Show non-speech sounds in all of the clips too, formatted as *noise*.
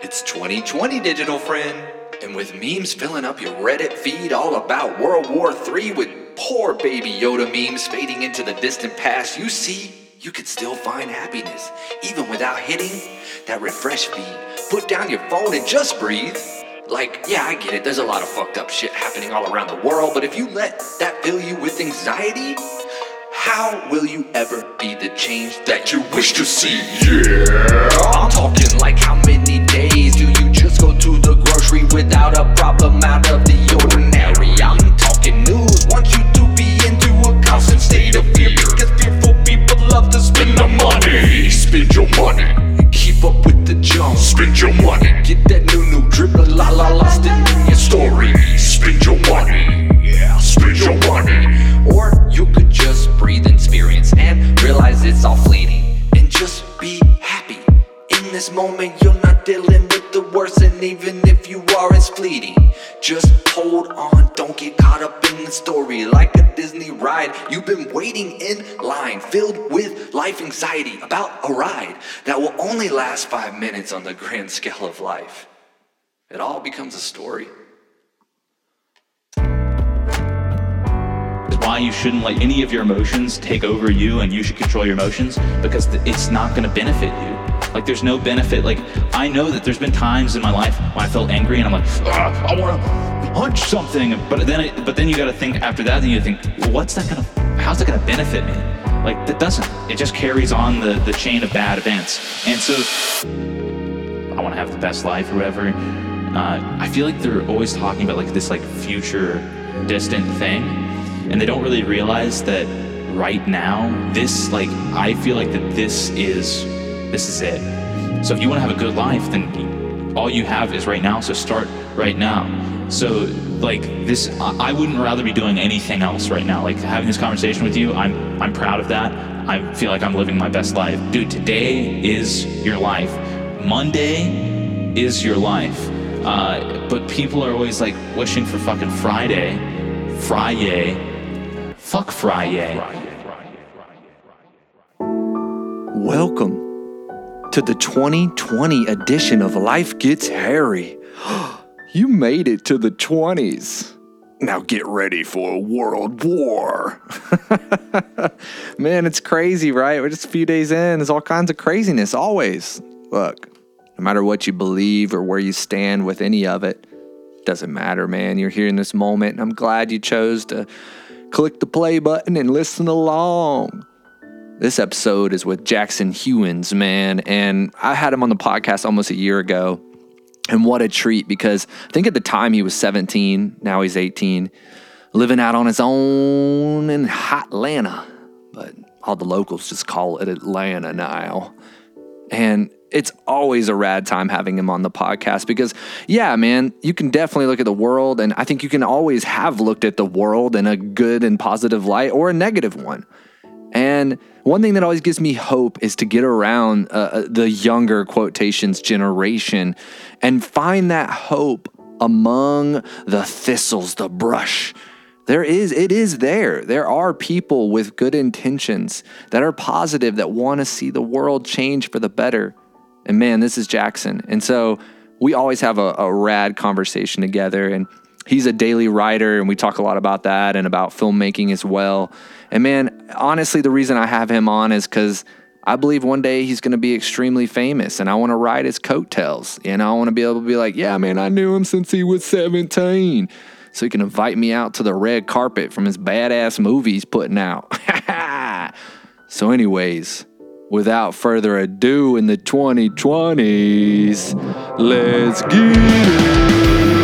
It's 2020, digital friend. And with memes filling up your Reddit feed all about World War III with poor baby Yoda memes fading into the distant past, you see, you could still find happiness, even without hitting that refresh feed. Put down your phone and just breathe. Like, yeah, I get it, there's a lot of fucked up shit happening all around the world, but if you let that fill you with anxiety, how will you ever be the change that you wish to see? Yeah, I'm talking like how many days do you just go to the grocery without a problem out of the ordinary? I'm talking news, want you to be into a constant state of fear because fearful people love to spend their money. Spend your money. Keep up with the jump. Spend your money. Get that new new drip, la la lost it in your story. Spend your money. Yeah, spend your money. Or you could just breathe experience and realize it's all fleeting and just be happy. In this moment, you're not dealing with the worst, and even if you are, it's fleeting. Just hold on, don't get caught up in the story like a Disney ride. You've been waiting in line, filled with life anxiety about a ride that will only last five minutes on the grand scale of life. It all becomes a story. Why you shouldn't let any of your emotions take over you and you should control your emotions because it's not going to benefit you. Like there's no benefit. Like I know that there's been times in my life when I felt angry and I'm like, I want to punch something. But then, it, but then you got to think after that. Then you think, well, what's that gonna? How's that gonna benefit me? Like that doesn't. It just carries on the the chain of bad events. And so I want to have the best life or whatever. Uh, I feel like they're always talking about like this like future distant thing and they don't really realize that right now this like i feel like that this is this is it. So if you want to have a good life then all you have is right now so start right now. So like this i wouldn't rather be doing anything else right now. Like having this conversation with you i'm i'm proud of that. I feel like i'm living my best life. Dude today is your life. Monday is your life. Uh, but people are always like wishing for fucking friday friday Fuck Friday. Welcome to the 2020 edition of Life Gets Hairy. *gasps* you made it to the 20s. Now get ready for a world war. *laughs* Man, it's crazy, right? We're just a few days in. There's all kinds of craziness, always. Look, no matter what you believe or where you stand with any of it, doesn't matter, man. You're here in this moment, and I'm glad you chose to click the play button and listen along. This episode is with Jackson Hughens, man, and I had him on the podcast almost a year ago. And what a treat because I think at the time he was 17, now he's 18, living out on his own in Atlanta. But all the locals just call it Atlanta now. And it's always a rad time having him on the podcast because, yeah, man, you can definitely look at the world, and I think you can always have looked at the world in a good and positive light or a negative one. And one thing that always gives me hope is to get around uh, uh the younger quotations generation and find that hope among the thistles, the brush. There is, it is there. There are people with good intentions that are positive that want to see the world change for the better. And man, this is Jackson. And so we always have a, a rad conversation together. And he's a daily writer, and we talk a lot about that and about filmmaking as well. And man, honestly, the reason I have him on is because I believe one day he's going to be extremely famous, and I want to ride his coattails. And I want to be able to be like, yeah, man, I knew him since he was 17. So he can invite me out to the red carpet from his badass movies putting out. *laughs* so, anyways, without further ado, in the 2020s, let's get it.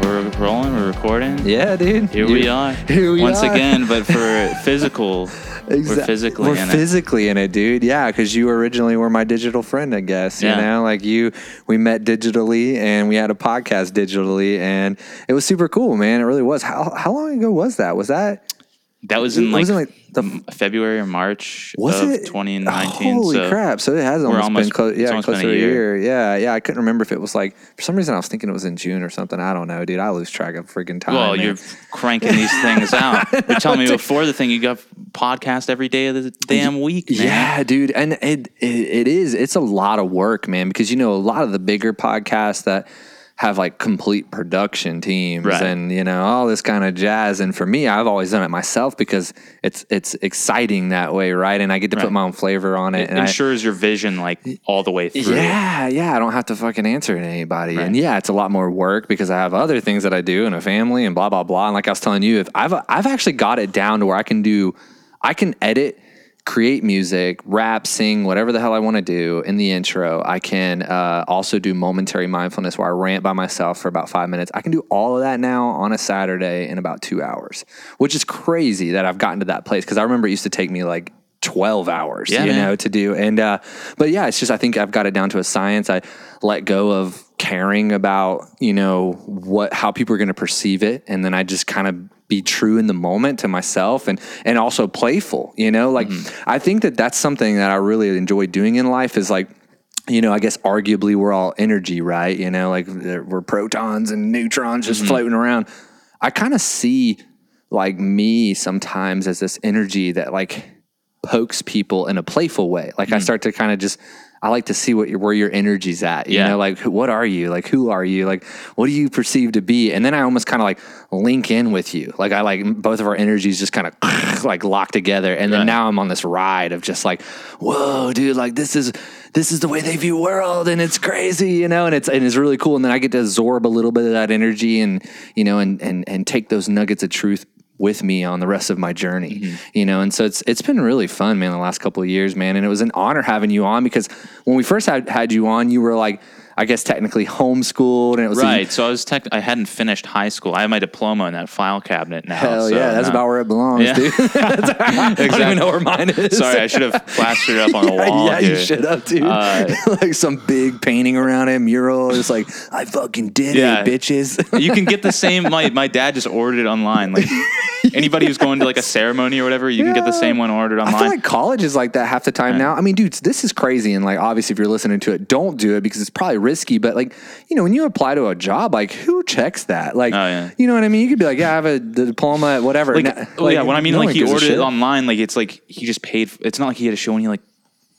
We're rolling, we're recording. Yeah, dude. Here we are. Here we are. Once are. again, but for *laughs* physical We're physically we're in physically in it, dude. Yeah, because you originally were my digital friend, I guess. Yeah. You know, like you, we met digitally and we had a podcast digitally, and it was super cool, man. It really was. How how long ago was that? Was that? That was in like, wasn't like the- February or March Was of it 2019. Holy so crap! So it has almost, almost- been close. Yeah, close to a a year. year. Yeah, yeah. I couldn't remember if it was like for some reason I was thinking it was in June or something. I don't know, dude. I lose track of freaking time. Well, man. you're cranking these *laughs* things out. You're telling me before the thing you got podcast every day of the damn week, man. Yeah, dude, and it, it it is. It's a lot of work, man. Because you know a lot of the bigger podcasts that have like complete production teams Right. and you know all this kind of jazz. And for me, I've always done it myself because it's it's exciting that way, right? And I get to Right. put my own flavor on it. It and I- ensures your vision like all the way through. yeah, yeah. I don't have to fucking answer to anybody. Right. And yeah, it's a lot more work because I have other things that I do and a family and blah blah blah. And like I was telling you, if I've I've actually got it down to where I can do I can edit, create music, rap, sing, whatever the hell I want to do in the intro. I can uh, also do momentary mindfulness where I rant by myself for about five minutes. I can do all of that now on a Saturday in about two hours, which is crazy that I've gotten to that place because I remember it used to take me like 12 hours, Yeah, you man. know, to do. And, uh, but yeah, it's just, I think I've got it down to a science. I let go of caring about, you know, what, how people are going to perceive it. And then I just kind of be true in the moment to myself and, and also playful, you know, like I think that that's something that I really enjoy doing in life is like, you know, I guess arguably we're all energy, right? You know, like there- we're protons and neutrons just floating around. I kind of see like me sometimes as this energy that like pokes people in a playful way. Like Hmm. I start to kind of just I like to see what your, where your energy's at. You Yeah. know, like what are you? Like who are you? Like what do you perceive to be? And then I almost kind of like link in with you. Like I like both of our energies just kind of *laughs* like lock together. And then Right. now I'm on this ride of just like, whoa, dude, like this is this is the way they view world and it's crazy, you know, and it's and it's really cool. And then I get to absorb a little bit of that energy and you know and and and take those nuggets of truth with me on the rest of my journey, mm-hmm. you know, and so it's it's been really fun, man. The last couple of years, man, and it was an honor having you on because when we first had had you on, you were like, I guess technically homeschooled, and it was Right. So I was tech. I hadn't finished high school. I have my diploma in that file cabinet now. Hell so yeah, that's no. about where it belongs, Yeah. dude. *laughs* I don't even know *laughs* where mine is. Sorry, I should have plastered it up on the *laughs* wall. yeah, you should have, dude. Uh, like some big painting around it, mural. It's like I fucking did Yeah. it, bitches. You can get the same. My my dad just ordered it online. Like anybody who's going to like a ceremony or whatever, you can get the same one ordered online. I feel like college is like that half the time now. I mean, dudes, this is crazy. And like, obviously, if you're listening to it, don't do it because it's probably risky. But like, you know, when you apply to a job, like, who checks that? Like, Oh, yeah. you know what I mean? You could be like, yeah, I have a the diploma, at whatever. like, Na- well, yeah, when I mean no like he ordered it online, like it's like he just paid. For, It's not like he had to show any like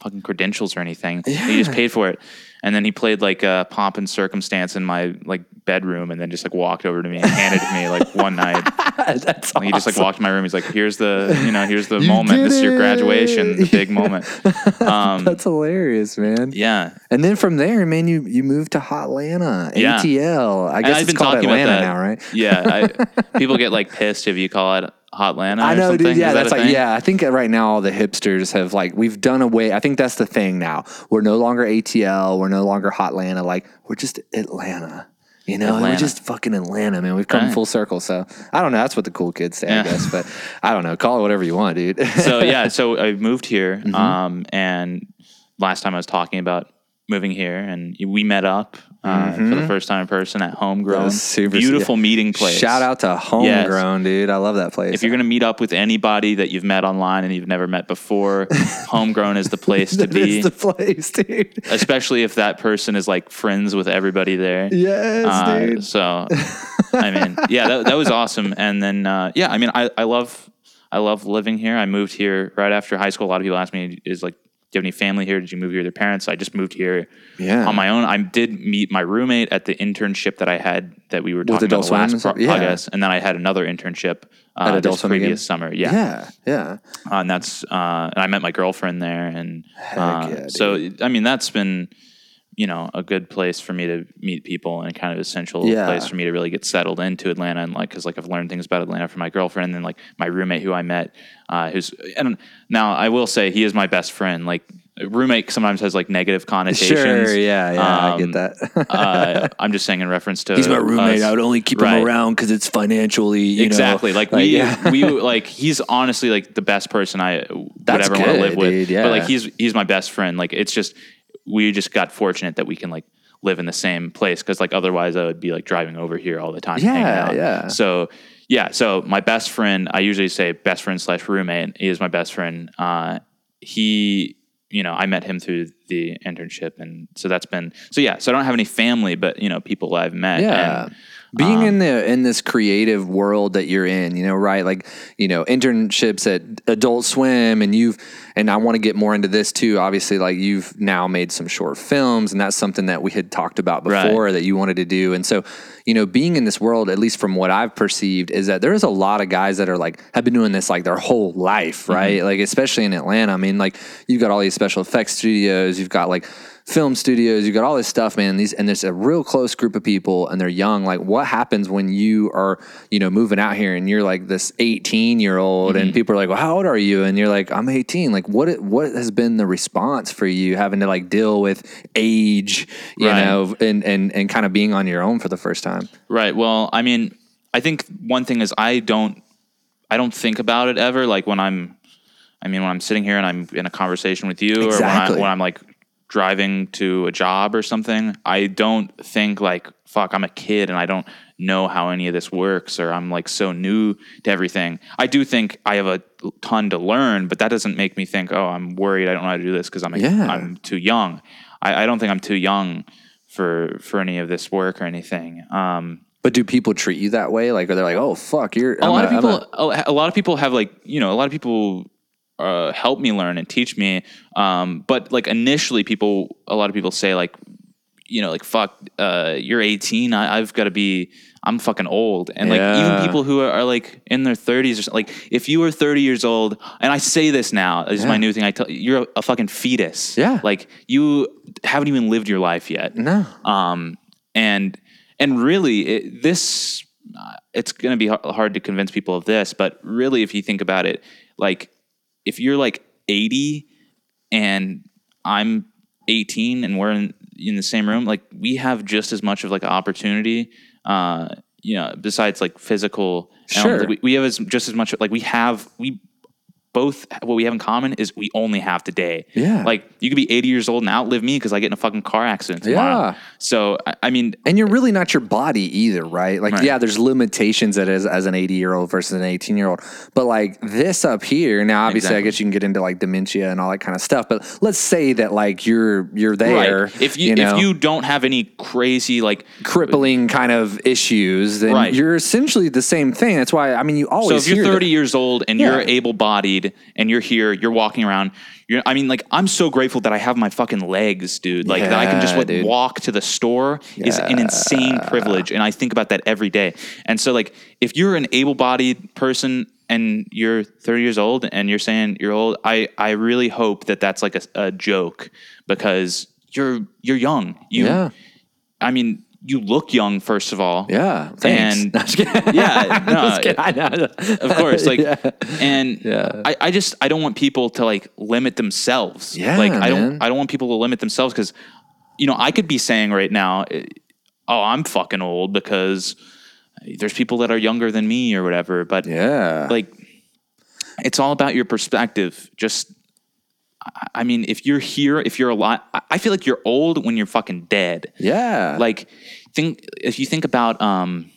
fucking credentials or anything. Yeah. He just paid for it, and then he played like uh, pomp and circumstance in my like bedroom, and then just like walked over to me and handed it to me like one night. *laughs* That's Like, he just like walked in my room. He's like, "Here's the you know here's the moment. This is your graduation, the big moment." *laughs* Um, That's hilarious, man. yeah, And then from there, man, you you moved to Hotlanta, Yeah. ATL. I guess it's been called talking Atlanta now, right? Yeah, I, *laughs* people get like pissed if you call it Hotlanta. I or know, something. dude. Yeah, Is that's like yeah. I think right now all the hipsters have like we've done away. I think that's the thing now. We're no longer ATL. We're no longer Hotlanta. Like we're just Atlanta. You know, we're just fucking Atlanta, man. We've come Right. full circle. So I don't know. That's what the cool kids say, I guess. But I don't know. Call it whatever you want, dude. so yeah, *laughs* so I moved here, Mm-hmm. um, and last time I was talking about moving here, and we met up uh, for the first time in person at Homegrown. Mm-hmm. super- Beautiful meeting place. Shout out to Homegrown, dude. I love that place. If you're gonna meet up with anybody that you've met online and you've never met before, *laughs* Homegrown is the place to be. the place, dude. especially if that person is like friends with everybody there. Yes, Uh, dude. so, I mean, *laughs* yeah, that, that was awesome. And then, uh, yeah, I mean, I, I love, I love living here. I moved here right after high school. A lot of people ask me, is like, do you have any family here? Did you move here with your parents? I just moved here Yeah. on my own. I did meet my roommate at the internship that I had that we were talking about the last pro- Yeah. podcast. And then I had another internship uh, At this previous summer. Yeah. Yeah, yeah. Uh, and that's, uh, and I met my girlfriend there. And uh, yeah, so, I mean, that's been, you know, a good place for me to meet people and kind of essential Yeah. place for me to really get settled into Atlanta and like, cause like I've learned things about Atlanta from my girlfriend and then like my roommate who I met, uh, who's, and now I will say he is my best friend. Like roommate sometimes has like negative connotations. Sure. Yeah, yeah. I Um, get that. uh, *laughs* I'm just saying in reference to He's my roommate. us. I would only keep Right. him around because it's financially you exactly. Know, like, we, yeah. we *laughs* like he's honestly like the best person I would ever want to live with. dude, yeah. But like he's he's my best friend. Like it's just we just got fortunate that we can like live in the same place because like otherwise I would be like driving over here all the time. Yeah, out. yeah. So yeah. So my best friend, I usually say best friend slash roommate. He is my best friend. Uh, he, you know, I met him through the internship, and so that's been so yeah. So I don't have any family, but you know, people I've met. Yeah. And, Being um, in the in this creative world that you're in, you know, right? Like, you know, internships at Adult Swim and you've and I want to get more into this too. Obviously, like you've now made some short films and that's something that we had talked about Right. before that you wanted to do. And so, you know, being in this world, at least from what I've perceived, is that there's a lot of guys that are like have been doing this like their whole life, mm-hmm. right? Like especially in Atlanta. I mean, like you've got all these special effects studios, you've got like film studios, you got all this stuff, man. These and there's a real close group of people, and they're young. Like, what happens when you are, you know, moving out here and you're like this 18 year old, and mm-hmm. people are like, "Well, how old are you?" And you're like, "I'm 18." Like, what what has been the response for you having to like deal with age, you Right. know, and and and kind of being on your own for the first time? Right. Well, I mean, I think one thing is I don't I don't think about it ever. Like when I'm I mean when I'm sitting here and I'm in a conversation with you Exactly. or when, I, when I'm like driving to a job or something, I don't think like fuck, I'm a kid and I don't know how any of this works or I'm like so new to everything. I do think I have a ton to learn, but that doesn't make me think, "Oh, I'm worried I don't know how to do this because I'm a, Yeah. I'm too young." I, I don't think I'm too young for for any of this work or anything. Um But do people treat you that way? Like, are they like, "Oh, fuck, you're"? a I'm lot of people a, a lot of people have like you know a lot of people uh, help me learn and teach me um, but like initially people a lot of people say like you know like fuck uh, you're 18 I, i've got to be i'm fucking old and like Yeah. even people who are, are like in their 30s or something like if you were 30 years old and i say this now this is my new thing i tell you're a, a fucking fetus Yeah. like you haven't even lived your life yet no. um, and and really it, this uh, it's going to be hard to convince people of this but really if you think about it like if you're like 80 and i'm 18 and we're in, in the same room like we have just as much of like opportunity uh you know besides like physical Sure. we, we have as just as much like we have we both what we have in common is we only have today Yeah. like you could be 80 years old and outlive me because i get in a fucking car accident tomorrow Yeah. so I, I mean And you're really not your body either, right? Like, Right. yeah, there's limitations that is as an 80 year old versus an 18 year old. But like this up here, now obviously I guess you can get into like dementia and all that kind of stuff. But let's say that like you're you're there. right if you, know, if you don't have any crazy like crippling kind of issues, then Right. you're essentially the same thing. That's why I mean you always. so if you're hear that- 30 years old and Yeah. you're able bodied and you're here you're walking around you're, I mean, like, I'm so grateful that I have my fucking legs, dude. Like, that I can just like dude. walk to the store is an insane privilege, and I think about that every day. And so, like, if you're an able-bodied person and you're 30 years old and you're saying you're old, I I really hope that that's like a, a joke because you're you're young. You, Yeah. I mean, you look young, first of all. Yeah. Thanks. And *laughs* *laughs* yeah, *laughs* no, Just kidding. I know. of course like Yeah. and Yeah. I, I just i don't want people to like limit themselves Yeah, like i man. don't i don't want people to limit themselves because you know i could be saying right now eh, oh i'm fucking old because there's people that are younger than me or whatever but Yeah. like it's all about your perspective just I- mean if you're here if you're alive I- i feel like you're old when you're fucking dead. Yeah. like think if you think about um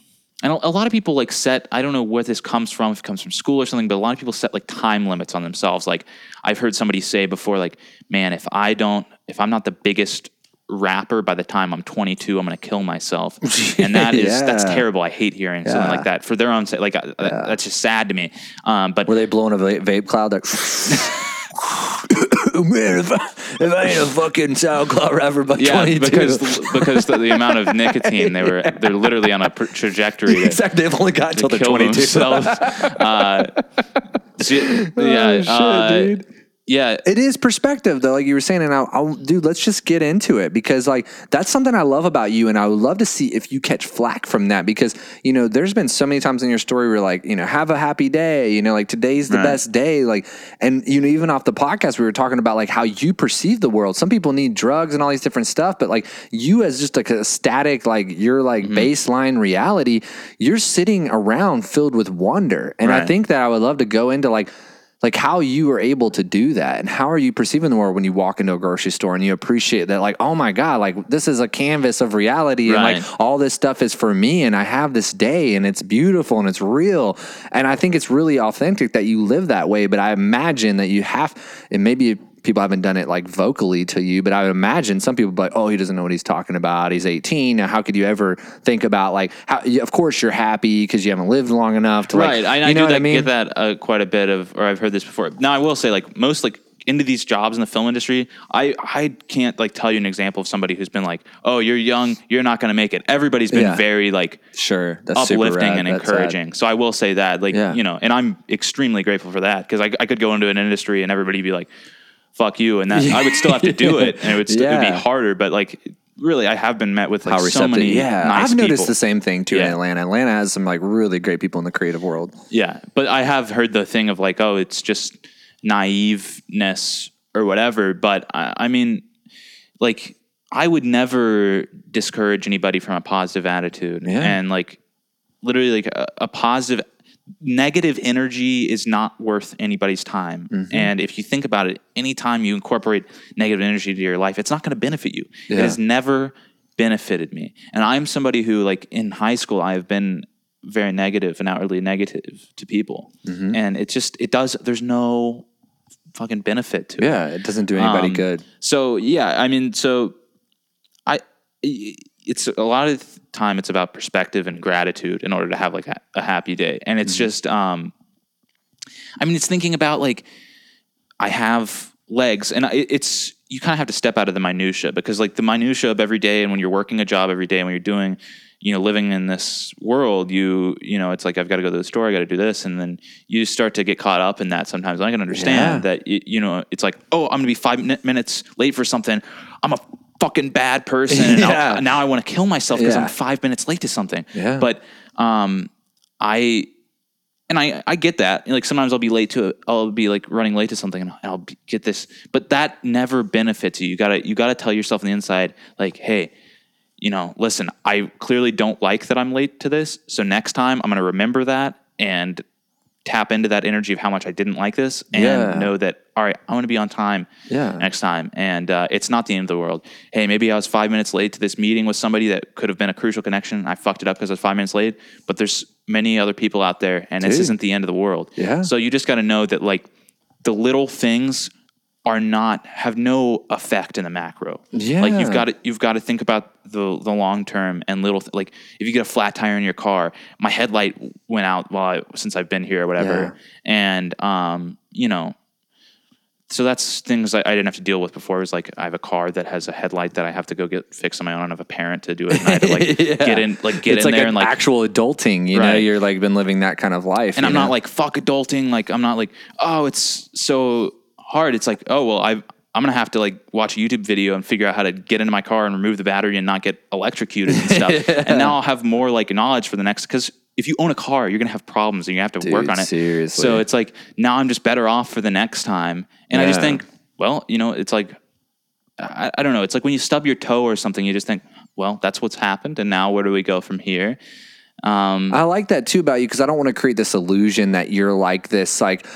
and a, lot of people like set i don't know where this comes from if it comes from school or something but a lot of people set like time limits on themselves. Like i've heard somebody say before like man if i don't if i'm not the biggest rapper by the time i'm 22 i'm going to kill myself. *laughs* And that is that's terrible. I hate hearing something like that for their own sake like uh, that's just sad to me. Um but Were they blowing a va- vape cloud? Like, *laughs* *laughs* man, if I, if I ain't a fucking SoundCloud rapper by yeah 22. because because the, the *laughs* amount of nicotine they were they're literally on a pr- trajectory to- exactly, they've only got till they're kill 22. themselves. *laughs* uh, so- yeah, shit, uh, dude. Yeah, It is perspective though, like you were saying, and I, I'll, dude, let's just get into it because like that's something I love about you, and I would love to see if you catch flack from that because you know there's been so many times in your story where like you know have a happy day, you know like today's the Right. best day, like and you know even off the podcast we were talking about like how you perceive the world. Some people need drugs and all these different stuff, but like you as just like a static like your like Mm-hmm. baseline reality, you're sitting around filled with wonder, and I think that I would love to go into like like how you are able to do that and how are you perceiving the world when you walk into a grocery store and you appreciate that like oh my god like this is a canvas of reality and like all this stuff is for me and I have this day and it's beautiful and it's real. And I think it's really authentic that you live that way but I imagine that you have and maybe people haven't done it like vocally to you but I would imagine some people be like oh he doesn't know what he's talking about he's 18 now how could you ever think about like how of course you're happy because you haven't lived long enough to like right. I, you I know do what that, I mean get that uh, quite a bit of, or I've heard this before. Now I will say, like most like into these jobs in the film industry, I I can't like tell you an example of somebody who's been like, oh, you're young, you're not going to make it. Everybody's been Yeah. very like sure that's uplifting rad. and That's encouraging. So I will say that, like Yeah. you know, and I'm extremely grateful for that because I, I could go into an industry and everybody be like, "Fuck you," and that I would still have to do it, and it would still it'd be *laughs* harder. But like, really, I have been met with like how so many yeah, nice I've noticed people. the same thing too in Yeah. Atlanta. Atlanta has some like really great people in the creative world. Yeah, but I have heard the thing of like, oh, it's just naiveness or whatever. But I, I mean, like, I would never discourage anybody from a positive attitude, Yeah. and like, literally, like a, a positive. Negative energy is not worth anybody's time. Mm-hmm. And if you think about it, anytime you incorporate negative energy into your life, it's not going to benefit you. It has never benefited me. And I'm somebody who, like, in high school, I've been very negative and outwardly negative to people. Mm-hmm. And it just, it does, there's no fucking benefit to it. Yeah, it doesn't do anybody Um, good. So, yeah, I mean, so I, it's a lot of time it's about perspective and gratitude in order to have like a, a happy day. And it's just, um, I mean, it's thinking about like, I have legs and I, it's, you kind of have to step out of the minutia because like the minutia of every day and when you're working a job every day and when you're doing, you know, living in this world, you, you know, it's like, I've got to go to the store, I got to do this. And then you start to get caught up in that sometimes. I can understand Yeah. that, you know, it's like, oh, I'm gonna be five min- minutes late for something. I'm a fucking bad person. And *laughs* Yeah. Now I want to kill myself because Yeah. I'm five minutes late to something. Yeah. But, um, I, and I, I get that. Like sometimes I'll be late to, I'll be like running late to something, and I'll be, get this. But that never benefits you. You gotta, you gotta tell yourself on the inside, like, hey, you know, listen, I clearly don't like that I'm late to this. So next time I'm gonna remember that and tap into that energy of how much I didn't like this, and Yeah. know that all right, I'm gonna be on time Yeah. next time. And uh, it's not the end of the world. Hey, maybe I was five minutes late to this meeting with somebody that could have been a crucial connection. I fucked it up because I was five minutes late. But there's many other people out there, and this isn't the end of the world. Yeah. So you just got to know that like the little things are not have no effect in the macro. Yeah. Like you've got to you've got to think about the the long term and little th- like if you get a flat tire in your car, my headlight went out while I, since I've been here or whatever, and um you know so that's things I, I didn't have to deal with before. It was like I have a car that has a headlight that I have to go get fixed on my own. I don't have a parent to do it. And I to like *laughs* Yeah. get in, like get it's in like there an and like actual adulting. You know, you're like been living that kind of life. and I'm know? not like fuck adulting. Like I'm not like oh it's so hard. It's like oh well I I'm gonna have to like watch a YouTube video and figure out how to get into my car and remove the battery and not get electrocuted and stuff. *laughs* And now I'll have more like knowledge for the next because if you own a car, you're gonna have problems and you have to work on it. seriously. So it's like now I'm just better off for the next time. And I just think well you know it's like I, I don't know. It's like when you stub your toe or something, you just think, well, that's what's happened, and now where do we go from here? Um, I like that too about you because I don't want to create this illusion that you're like this like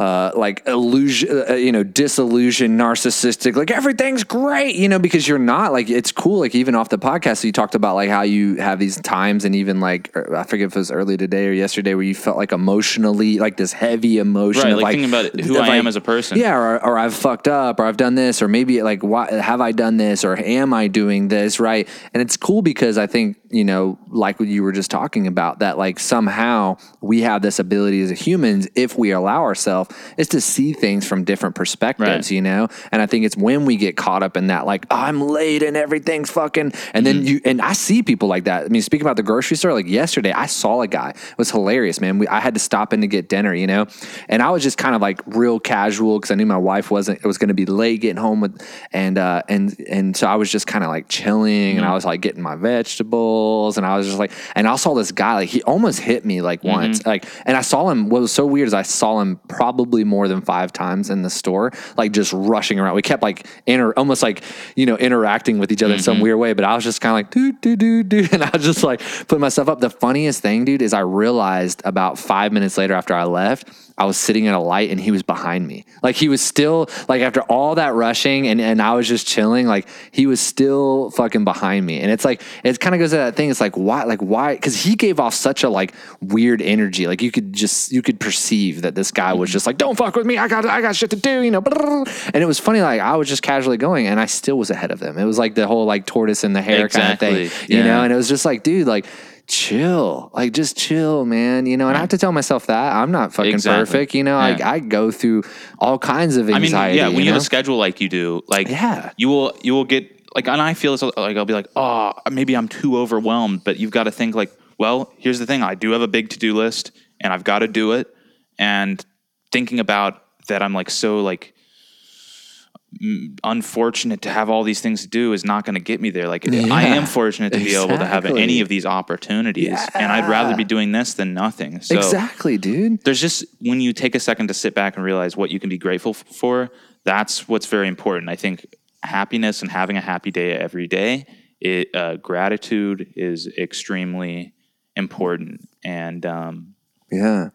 uh, like illusion, uh, you know, disillusioned, narcissistic, like everything's great, you know, because you're not like it's cool. Like even off the podcast, you talked about like how you have these times, and even like er, I forget if it was early today or yesterday, where you felt like emotionally like this heavy emotion, Right, of, like thinking about who of, I am as a person. Yeah, or, or I've fucked up, or I've done this, or maybe like why have I done this, or am I doing this right? And it's cool because I think you know, like what you were just talking about, that like somehow we have this ability as humans, if we allow ourselves, is to see things from different perspectives, Right. you know. And I think it's when we get caught up in that, like I'm late and everything's fucking, and Mm-hmm. then you and I see people like that. I mean, speaking about the grocery store, like yesterday, I saw a guy. It was hilarious, man. We, I had to stop in to get dinner, you know, and I was just kind of like real casual because I knew my wife wasn't. It was going to be late getting home with, and uh, and and so I was just kind of like chilling, and I was like getting my vegetables, and I was just like, and I saw this guy like he almost hit me like mm-hmm. once, like, and I saw him. What was so weird is I saw him probably more than five times in the store, like just rushing around. We kept like inter, almost like you know interacting with each other in some mm-hmm. weird way, but I was just kind of like doo doo doo doo, and I was just like putting myself up. The funniest thing, dude, is I realized about five minutes later after I left, I was sitting at a light and he was behind me. Like he was still like after all that rushing and, and I was just chilling, like he was still fucking behind me. And it's like it kind of goes to that thing. It's like why like why because he gave off such a like weird energy. Like you could just you could perceive that this guy was mm-hmm. just like, Don't fuck with me, I got I got shit to do, you know. And it was funny, like I was just casually going and I still was ahead of them. It was like the whole like tortoise in the hare kind of Exactly, thing. You yeah. know, and it was just like, dude, like chill like just chill man you know and i have to tell myself that i'm not fucking Exactly. perfect you know Yeah. I, I go through all kinds of I mean, anxiety yeah, when you, you know? have a schedule like you do, like Yeah. you will you will get like, and I feel this like I'll be like, oh, maybe I'm too overwhelmed, but you've got to think like, well, here's the thing: I do have a big to do list, and I've got to do it, and thinking about that, I'm like so like unfortunate to have all these things to do is not going to get me there. Like I am fortunate to be able to have any of these opportunities, and I'd rather be doing this than nothing. So exactly dude there's just when you take a second to sit back and realize what you can be grateful for that's what's very important i think happiness and having a happy day every day it, uh, gratitude is extremely important and um, Yeah.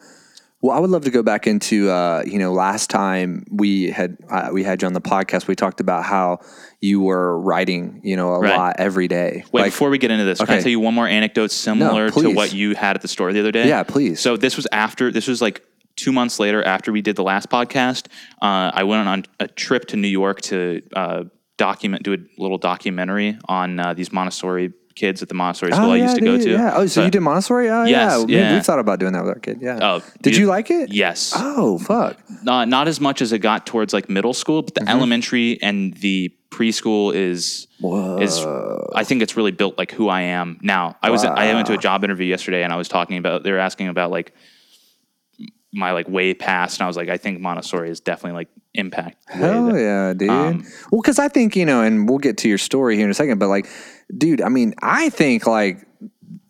Well, I would love to go back into uh, you know last time we had uh, we had you on the podcast. We talked about how you were writing you know a Right. lot every day. wait Like, before we get into this can i Okay. tell you one more anecdote similar to what you had at the store the other day Yeah, please. so this was after this was like two months later after we did the last podcast uh, i went on a trip to new york to uh, document do a little documentary on uh, these montessori kids at the montessori school oh, i yeah, used to go to Yeah. Oh, so you did Montessori? Oh, Yes, yeah. We, yeah. we thought about doing that with our kid. Yeah. Oh, did you- you like it? yes Oh, fuck. not not as much as it got towards like middle school, but the Mm-hmm. elementary and the preschool is is I think it's really built like who I am now. I was I went to a job interview yesterday and I was talking about they were asking about like my like way past and I was like I think Montessori is definitely like impact. Hell that- yeah, dude. um, well, because I think you know, and we'll get to your story here in a second. But like, dude, I mean, I think like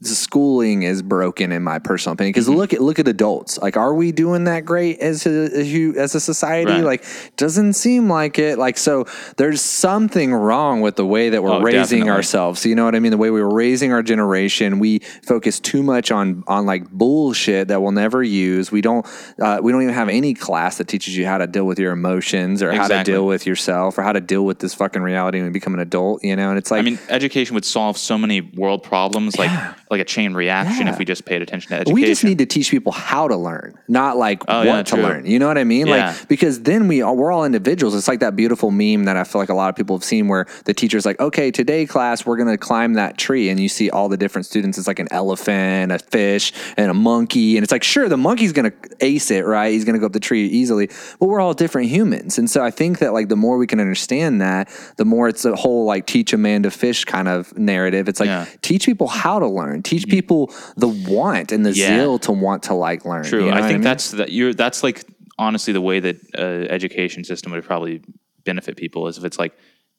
schooling is broken in my personal opinion. Because Mm-hmm. look at look at adults. Like, are we doing that great as a as, you, as a society? Right. Like, doesn't seem like it. Like, so there's something wrong with the way that we're Oh, raising definitely. ourselves. You know what I mean? The way we were raising our generation, we focus too much on on like bullshit that we'll never use. We don't uh, we don't even have any class that teaches you how to deal with your emotions or how to deal with yourself or how to deal with this fucking reality when you become an adult. You know, and it's like I mean, education would solve so many world problems, like like a chain reaction, Yeah. if we just paid attention to education. we just need to teach people how to learn, not like Oh, what yeah, to true. learn. You know what I mean? Yeah. Like because then we we're all individuals. It's like that beautiful meme that I feel like a lot of people have seen where the teacher's like, "Okay, today class we're going to climb that tree," and you see all the different students. It's like an elephant, a fish, and a monkey, and it's like, sure, the monkey's going to ace it, right? He's going to go up the tree easily, but we're all different humans, and so I think that like the more we can understand that, the more it's a whole like teach a man to fish kind of narrative. It's like teach people how to learn, teach people the want and the Yeah. zeal to want to like learn. True. You know I think mean? that's that. You're that's like honestly the way that uh, education system would probably benefit people is if it's like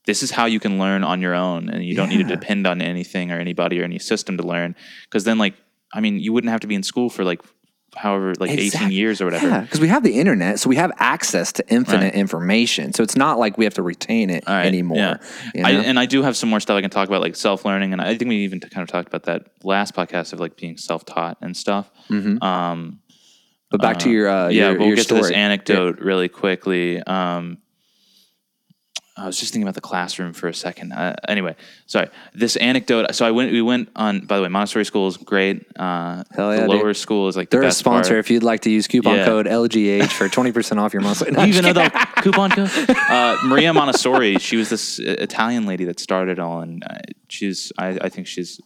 this is how you can learn on your own and you don't need to depend on anything or anybody or any system to learn because then like I mean you wouldn't have to be in school for like however like 18 years or whatever. Yeah, because we have the internet, so we have access to infinite information. So it's not like we have to retain it right, anymore. yeah. you I, and I do have some more stuff I can talk about, like self learning, and I think we even kind of talked about that last podcast of like being self taught and stuff. Um, but back to your uh, yeah, your, we'll your get story. to this anecdote really quickly. Um, I was just thinking about the classroom for a second. Uh, anyway, sorry. This anecdote. So I went. We went on. By the way, Montessori school is great. Uh, Hell yeah, the dude. lower school is like the They're a best sponsor. part. If you'd like to use coupon Yeah. code LGH for *laughs* twenty percent off your monthly. *laughs* No, You even know the *laughs* coupon code? Uh, Maria Montessori. She was this Italian lady that started all, and uh, she's. I, I think she's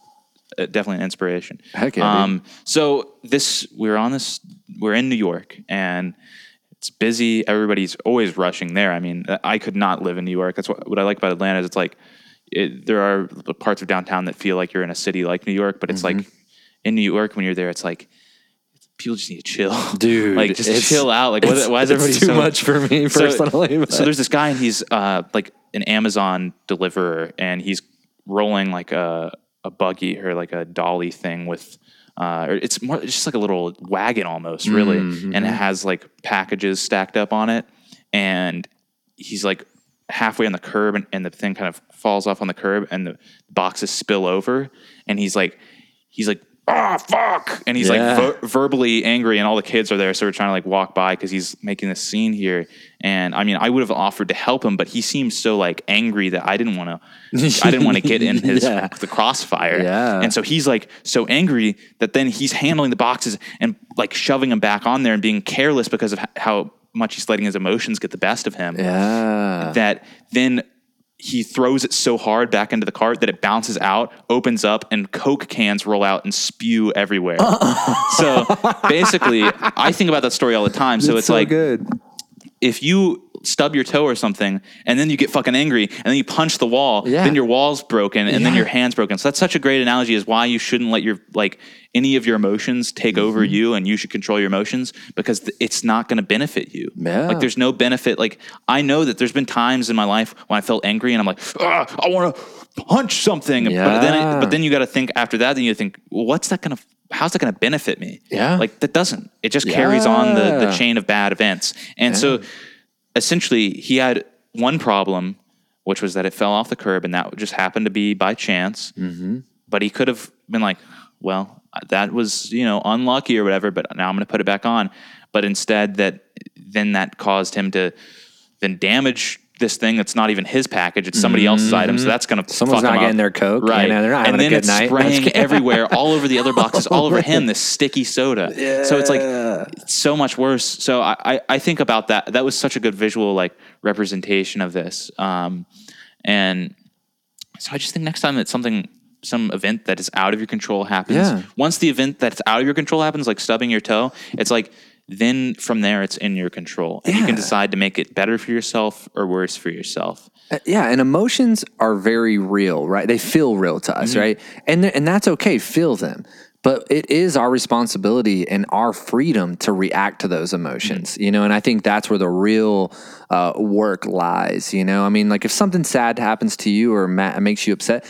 uh, definitely an inspiration. Heck yeah, dude. Um, so this we're on this. We're in New York, and it's busy. Everybody's always rushing there. I mean, I could not live in New York. That's what, what I like about Atlanta is it's like it, there are parts of downtown that feel like you're in a city like New York, but it's Mm-hmm. like in New York when you're there, it's like people just need to chill, *laughs* Dude, like just chill out. Like, what, why is everybody too so much for me *laughs* personally? but- So, there's this guy, and he's uh, like an Amazon deliverer, and he's rolling like a a buggy or like a dolly thing with. Uh, or it's more it's just like a little wagon almost, really, Mm-hmm. and it has like packages stacked up on it, and he's like halfway on the curb, and, and the thing kind of falls off on the curb, and the boxes spill over, and he's like, he's like "Ah, fuck!" and he's Yeah. like ver- verbally angry, and all the kids are there, so we're trying to like walk by because he's making this scene here. And I mean, I would have offered to help him, but he seemed so like angry that I didn't want to. I didn't want to get in *laughs* his Yeah. the crossfire. Yeah. And so he's like so angry that then he's handling the boxes and like shoving them back on there and being careless because of how much he's letting his emotions get the best of him Yeah. that then he throws it so hard back into the cart that it bounces out, opens up, and Coke cans roll out and spew everywhere. *laughs* so basically, I think about that story all the time. So it's like good. If you stub your toe or something and then you get fucking angry and then you punch the wall, Yeah. then your wall's broken and then your hand's broken. So that's such a great analogy is why you shouldn't let your like any of your emotions take over Mm-hmm. you and you should control your emotions because th- it's not going to benefit you. Yeah. Like there's no benefit. Like I know that there's been times in my life when I felt angry and I'm like, "Ah, I want to punch something. But then, Yeah. it, but then you got to think after that, then you think, well, what's that going to, how's that going to benefit me? Yeah. Like that doesn't, it just carries on the, the chain of bad events. And so essentially he had one problem, which was that it fell off the curb and that just happened to be by chance. Mm-hmm. But he could have been like, well, that was, you know, unlucky or whatever, but now I'm going to put it back on. But instead that then that caused him to then damage this thing that's not even his package. It's somebody else's item. So that's going to Mm-hmm. Someone's not getting their Coke. Right. You know, they're not and having a then good it's night. *laughs* spraying everywhere, all over the other boxes, all over him, this *laughs* sticky soda. Yeah. So it's like, it's so much worse. So I, I, I think about that. That was such a good visual like representation of this. Um, and so I just think next time that something, some event that is out of your control happens, Yeah. once the event that's out of your control happens, like stubbing your toe, it's like, then from there it's in your control and you can decide to make it better for yourself or worse for yourself. Uh, Yeah, and emotions are very real, right? They feel real to us, right? And and that's okay. Feel them, but it is our responsibility and our freedom to react to those emotions, you know. And I think that's where the real uh, work lies. You know, I mean, like if something sad happens to you or ma- makes you upset.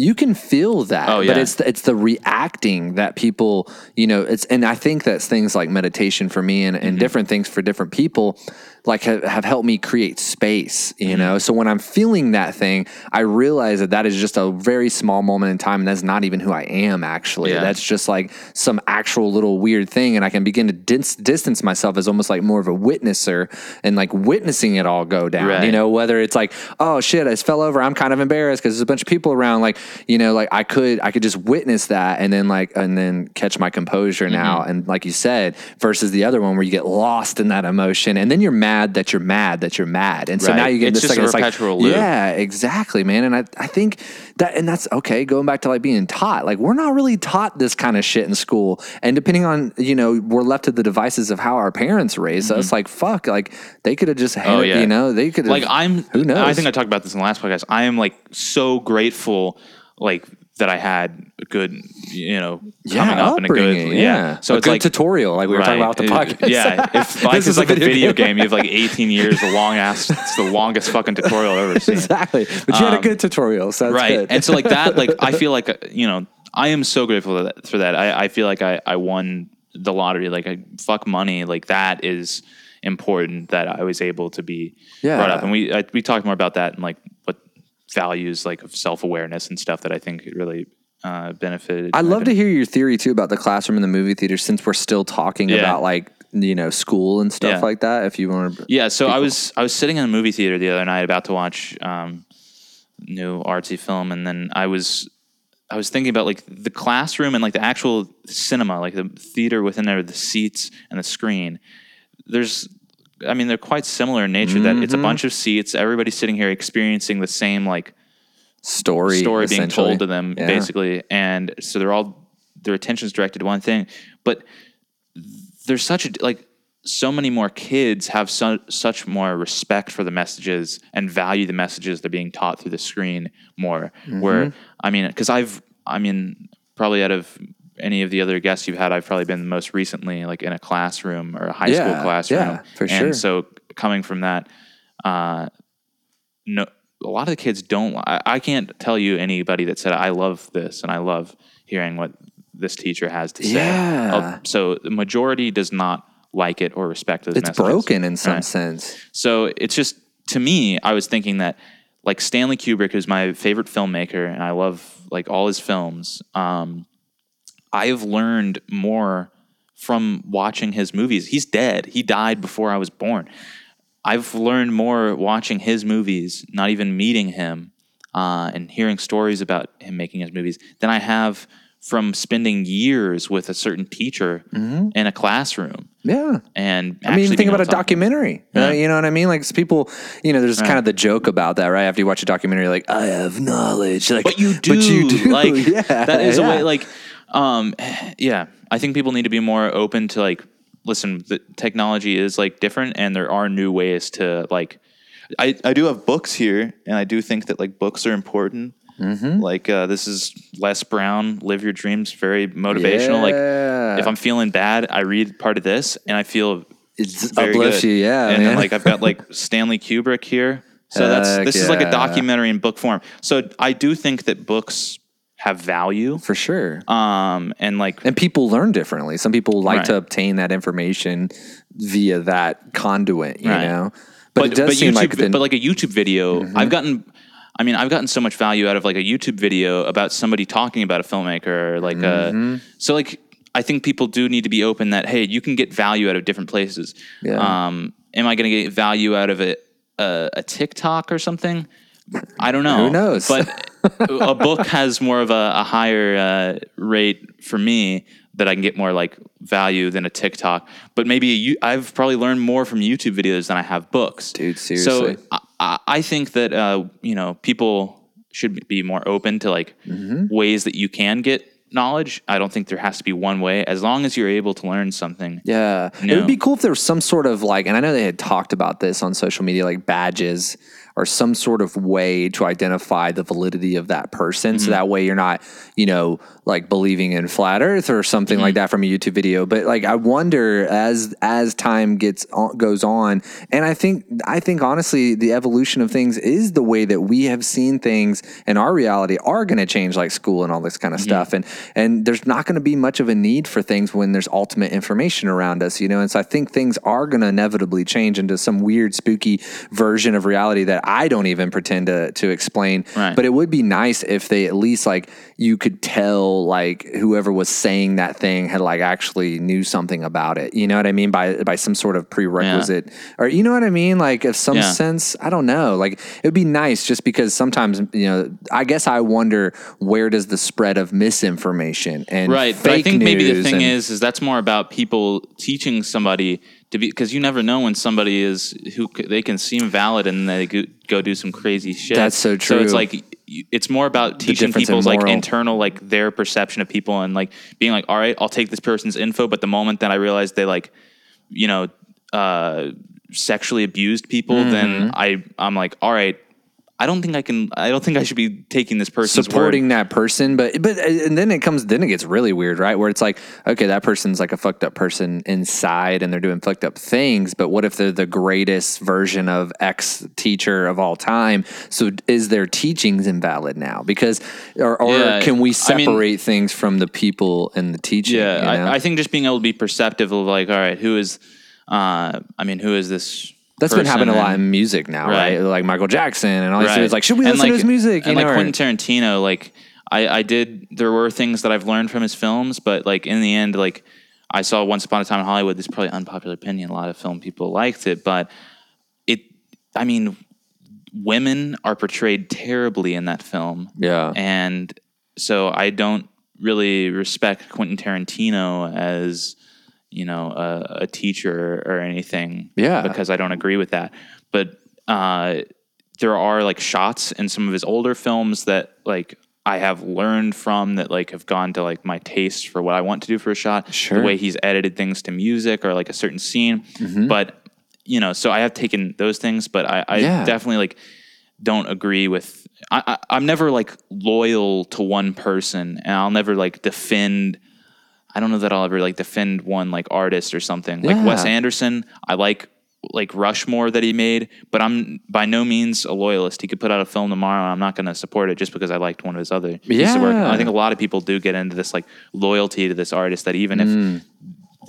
You can feel that, Oh, but it's the, it's the reacting that people, you know, it's and I think that's things like meditation for me and, and mm-hmm. different things for different people, like have, have helped me create space, you know. So when I'm feeling that thing, I realize that that is just a very small moment in time, and that's not even who I am. Actually, Yeah. that's just like some actual little weird thing, and I can begin to dis- distance myself as almost like more of a witnesser and like witnessing it all go down. You know, whether it's like, oh shit, I just fell over, I'm kind of embarrassed because there's a bunch of people around. Like, you know, like I could I could just witness that and then like and then catch my composure Mm-hmm. now. And like you said, versus the other one where you get lost in that emotion and then you're mad that you're mad that you're mad. And so Right. now you get It's this just a like, it's like- perpetual loop. Yeah, exactly, man. And I, I think that and that's okay, going back to like being taught. Like we're not really taught this kind of shit in school. And depending on, you know, we're left to the devices of how our parents raised us, like fuck, like they could have just had Mm-hmm. Oh, yeah. you know, they could have like I'm who knows? I think I talked about this in the last podcast. I am like so grateful like that I had a good you know coming up in a good upbringing, yeah. So a it's good like tutorial, like we were talking about the Right. podcast. Yeah, if *laughs* life This is like a video game, you have like 18 years, the long ass, it's the longest fucking tutorial I've ever *laughs* seen. exactly. But you had a good tutorial, so that's Um, right good. and so like that like i *laughs* feel like uh, you know i am so grateful for that, for that. I, I feel like I, I won the lottery like I, fuck money like that is important that i was able to be Yeah. brought up and we I, we talked more about that and like what values like of self-awareness and stuff that i think really uh benefited I'd love to hear your theory too about the classroom and the movie theater since we're still talking Yeah. about like you know school and stuff Yeah. like that. If you want to, Yeah, so I was I was sitting in a movie theater the other night about to watch um, new artsy film, and then I was I was thinking about like the classroom and like the actual cinema, like the theater within there, the seats and the screen. There's, I mean, they're quite similar in nature. That it's a bunch of seats, everybody's sitting here experiencing the same like story story being told to them Yeah. basically and so they're all their attention's directed to one thing but there's such a like so many more kids have so, such more respect for the messages and value the messages they're being taught through the screen more Mm-hmm. where i mean because i've i mean probably out of any of the other guests you've had i've probably been most recently like in a classroom or a high Yeah, school classroom yeah, for and sure. so coming from that uh no a lot of the kids don't I, I can't tell you anybody that said i love this and i love hearing what this teacher has to say Yeah. Uh, so the majority does not like it or respect those It's messages. broken in some Right. sense. so it's just to me i was thinking that like stanley kubrick who's my favorite filmmaker and i love like all his films um I've learned more from watching his movies. He's dead. He died before I was born. I've learned more watching his movies, not even meeting him, uh, and hearing stories about him making his movies than I have from spending years with a certain teacher in a classroom. Yeah. And I mean, think about a able to talk- documentary. Uh, you know what I mean? Like people, you know, there's kind of the joke about that, right? After you watch a documentary, like I have knowledge, like but you do, *laughs* but you do, like *laughs* yeah, that is a way like um *sighs* yeah i think people need to be more open to like listen the technology is like different and there are new ways to like i i do have books here and i do think that like books are important Mm-hmm. like uh, this is les brown live your dreams very motivational like if i'm feeling bad i read part of this and i feel it's very uplifts good. you, yeah, And man. then like I've got like *laughs* Stanley Kubrick here. So that's Heck this is like a documentary in book form. So I do think that books have value. for sure. Um and like and people learn differently. Some people like Right. to obtain that information via that conduit, you Right. know. But, it does but seem YouTube, like the, Mm-hmm. but like a YouTube video, I've gotten. I mean, I've gotten so much value out of like a YouTube video about somebody talking about a filmmaker, like Mm-hmm. uh so like I think people do need to be open that hey, you can get value out of different places. Yeah. Um, am I going to get value out of it uh, a TikTok or something? I don't know. Who knows? But *laughs* a book has more of a, a higher uh, rate for me that I can get more like value than a TikTok. But maybe you- I've probably learned more from YouTube videos than I have books. Dude, seriously. So I, I- I think that uh, you know people should be more open to like Mm-hmm. ways that you can get knowledge. I don't think there has to be one way. As long as you're able to learn something. Yeah. It would be cool if there was some sort of like, and I know they had talked about this on social media, like badges or some sort of way to identify the validity of that person. Mm-hmm. So that way you're not, you know, like believing in flat earth or something Mm-hmm. like that from a YouTube video. But like, I wonder as, as time gets on, goes on, and I think, I think honestly, the evolution of things is the way that we have seen things in our reality are going to change like school and all this kind of stuff. And, and there's not going to be much of a need for things when there's ultimate information around us, you know? And so I think things are going to inevitably change into some weird, spooky version of reality that I don't even pretend to, to explain. Right. But it would be nice if they at least like you could tell like whoever was saying that thing had like actually knew something about it. You know what I mean? By by some sort of prerequisite or you know what I mean? Like if some Yeah. sense, I don't know. Like it would be nice just because sometimes, you know, I guess I wonder where does the spread of misinformation and right but i think maybe the thing and- is is that's more about people teaching somebody to be because you never know when somebody is who they can seem valid and they go, do some crazy shit That's so true. so it's like it's more about teaching difference in people's like internal like their perception of people and like being like all right i'll take this person's info but the moment that i realize they like you know uh sexually abused people Mm-hmm. then i i'm like all right I don't think I can. I don't think I should be taking this person supporting word. that person but but and then it comes then it gets really weird right where it's like okay that person's like a fucked up person inside and they're doing fucked up things but what if they're the greatest version of x teacher of all time so is their teachings invalid now because or, or Yeah, can we I mean- separate things from the people and the teaching Yeah, you know? I, I think just being able to be perceptive of like, all right, who is, uh, I mean, who is this? That's been happening a lot in music now right, Right. like michael jackson and all these Right. dudes like should we And, listen to his music you and know like Quentin Tarantino, like I, I did. There were things that I've learned from his films, but like in the end, like I saw Once Upon a Time in Hollywood. This is probably unpopular opinion. A lot of film people liked it, but it. I mean, women are portrayed terribly in that film. Yeah. and so I don't really respect Quentin Tarantino as you know a, a teacher or anything. Yeah. because I don't agree with that. But uh, there are like shots in some of his older films that like I have learned from that like have gone to like my taste for what I want to do for a shot. Sure. The way he's edited things to music or like a certain scene. But you know, so I have taken those things, but I, I Yeah. definitely like don't agree with I, I I'm never like loyal to one person and I'll never like defend I don't know that I'll ever like defend one like artist or something. Like Wes Anderson, I like like Rushmore that he made, but I'm by no means a loyalist. He could put out a film tomorrow and I'm not going to support it just because I liked one of his other pieces of work. Yeah. I think a lot of people do get into this like loyalty to this artist that even Mm. if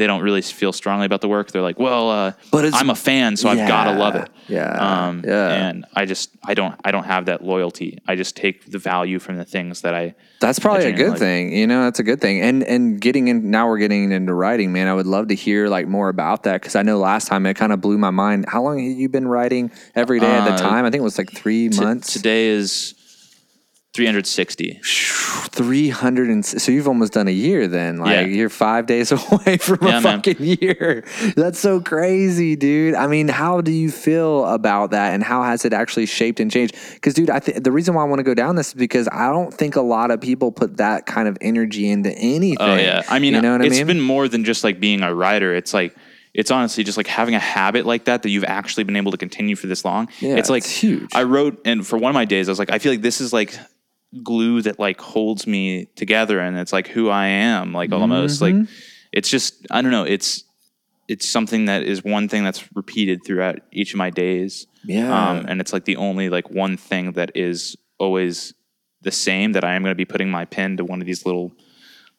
they don't really feel strongly about the work. They're like, well, uh, But I'm a fan, so I've got to love it. Yeah, Um, yeah. And I just, I don't, I don't have that loyalty. I just take the value from the things that I. That's probably a good like. thing. You know, that's a good thing. And and getting in now we're getting into writing, man. I would love to hear like more about that because I know last time it kind of blew my mind. How long have you been writing every day at the Uh, time? I think it was like three T- months. today is 360. Three hundred and so you've almost done a year then. Like Yeah. you're five days *laughs* away from Yeah, a man. fucking year. That's so crazy, dude. I mean, how do you feel about that, and how has it actually shaped and changed? Because, dude, I think the reason why I want to go down this is because I don't think a lot of people put that kind of energy into anything. Oh yeah, I mean, you know what it's I mean? been more than just like being a writer. It's like it's honestly just like having a habit like that that you've actually been able to continue for this long. Yeah, it's like it's huge. I wrote, and for one of my days, I was like, I feel like this is like glue that like holds me together, and it's like who I am, like almost Mm-hmm. like it's just I don't know, it's it's something that is one thing that's repeated throughout each of my days. Yeah. um, and it's like the only like one thing that is always the same that I am going to be putting my pen to one of these little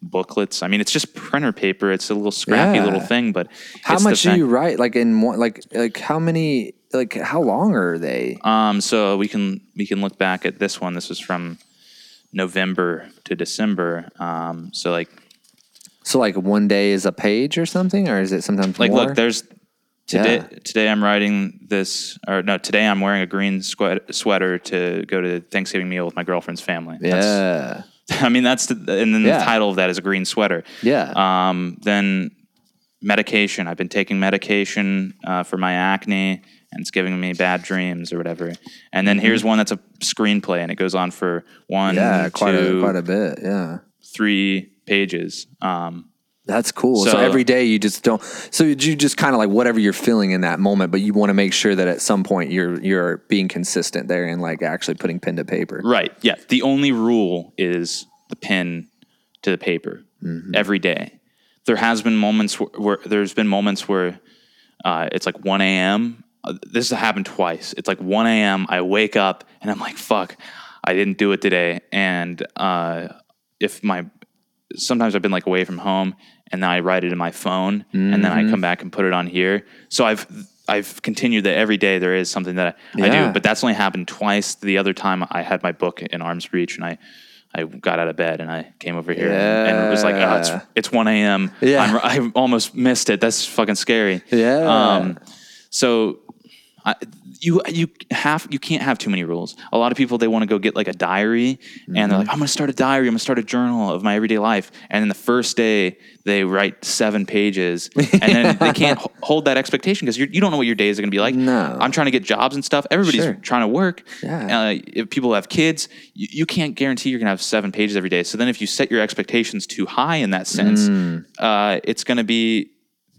booklets. I mean, it's just printer paper. It's a little scrappy Yeah. little thing, but How much do you write? Like in one, like like how many? Like how long are they? Um, so we can we can look back at this one. This was from November to December. Um, so like So like one day is a page or something, or is it sometimes like more? look, there's today Yeah. today I'm writing this or no today I'm wearing a green sweat, sweater to go to Thanksgiving meal with my girlfriend's family. That's- yeah, *laughs* I mean that's the, and then Yeah. the title of that is a green sweater. yeah. Um, then medication. I've been taking medication uh, for my acne, and it's giving me bad dreams or whatever. And then here's one that's a screenplay, and it goes on for one, Mm-hmm. yeah, quite a quite a bit. Yeah. three pages. Um, That's cool. So, So- every day you just don't. So you just kind of like whatever you're feeling in that moment, but you want to make sure that at some point you're you're being consistent there and like actually putting pen to paper. right. Yeah. The only rule is the pen to the paper Mm-hmm. every day. There has been moments where, where there's been moments where uh, it's like 1 a.m. Uh, This has happened twice. It's like 1 a.m. I wake up and I'm like, fuck, I didn't do it today. And uh, if my, sometimes I've been like away from home and then I write it in my phone and then I come back and put it on here. So I've, I've continued that every day there is something that I, I do, but that's only happened twice. The other time I had my book in arm's reach and I, I got out of bed and I came over here and, and it was like, oh, it's, it's 1 a.m. Yeah. I'm, I almost missed it. That's fucking scary. Yeah. Um, so I, you you have you can't have too many rules. A lot of people they want to go get like a diary and they're like, I'm gonna start a diary. I'm gonna start a journal of my everyday life. And then the first day they write seven pages, and then they can't *laughs* hold that expectation because you don't know what your days are gonna be like. No. I'm trying to get jobs and stuff. Everybody's Sure. trying to work. Yeah. Uh, if people have kids, you, you can't guarantee you're gonna have seven pages every day. So then if you set your expectations too high in that sense, Mm. uh, it's gonna be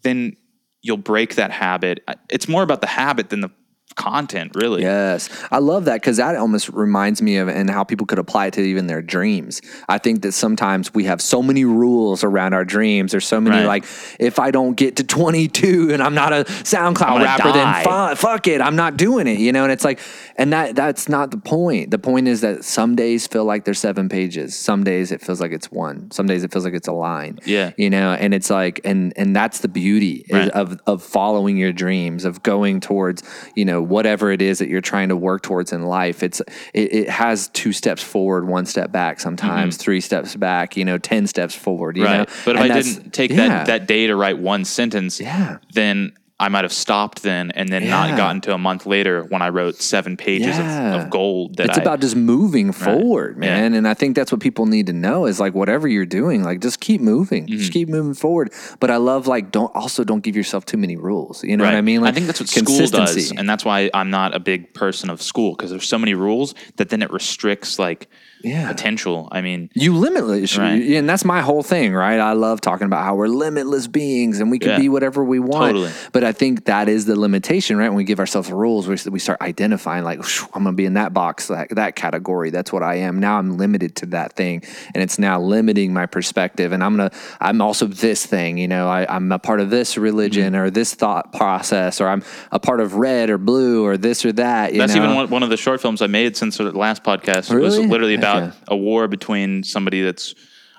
then you'll break that habit. It's more about the habit than the content, really. Yes, I love that because that almost reminds me of and how people could apply it to even their dreams. I think that sometimes we have so many rules around our dreams. There's so many Right. like, if I don't get to 22 and I'm not a SoundCloud rapper, die. then fu- fuck it, I'm not doing it. You know, and it's like, and that that's not the point. The point is that some days feel like they're seven pages. Some days it feels like it's one. Some days it feels like it's a line. Yeah. you know, and it's like, and and that's the beauty is Right. of of following your dreams, of going towards, you know, whatever it is that you're trying to work towards in life. It's it, it has two steps forward, one step back, sometimes three steps back, you know, ten steps forward. You Mm-hmm. Right. know? But if And I didn't take yeah. that, that day to write one sentence, Yeah. then I might have stopped then and then Yeah. not gotten to a month later when I wrote seven pages Yeah. of, of gold that it's I about just moving forward, Yeah. man. And I think that's what people need to know is like whatever you're doing, like just keep moving, Mm-hmm. just keep moving forward. But I love like don't also don't give yourself too many rules. You know what I mean? Like I think that's what school does, and that's why I'm not a big person of school because there's so many rules that then it restricts like Yeah. potential. I mean, You limitless, Right. and that's my whole thing, right? I love talking about how we're limitless beings and we can Yeah. be whatever we want. Totally. But I think that is the limitation, right? When we give ourselves rules, we, we start identifying like, I'm going to be in that box, that, that category. That's what I am. Now I'm limited to that thing, and it's now limiting my perspective. And I'm gonna, I'm also this thing. You know, I, I'm a part of this religion Mm-hmm. or this thought process, or I'm a part of red or blue or this or that. You that's know? even one, one of the short films I made since the last podcast. It was Really? literally about Okay. a war between somebody that's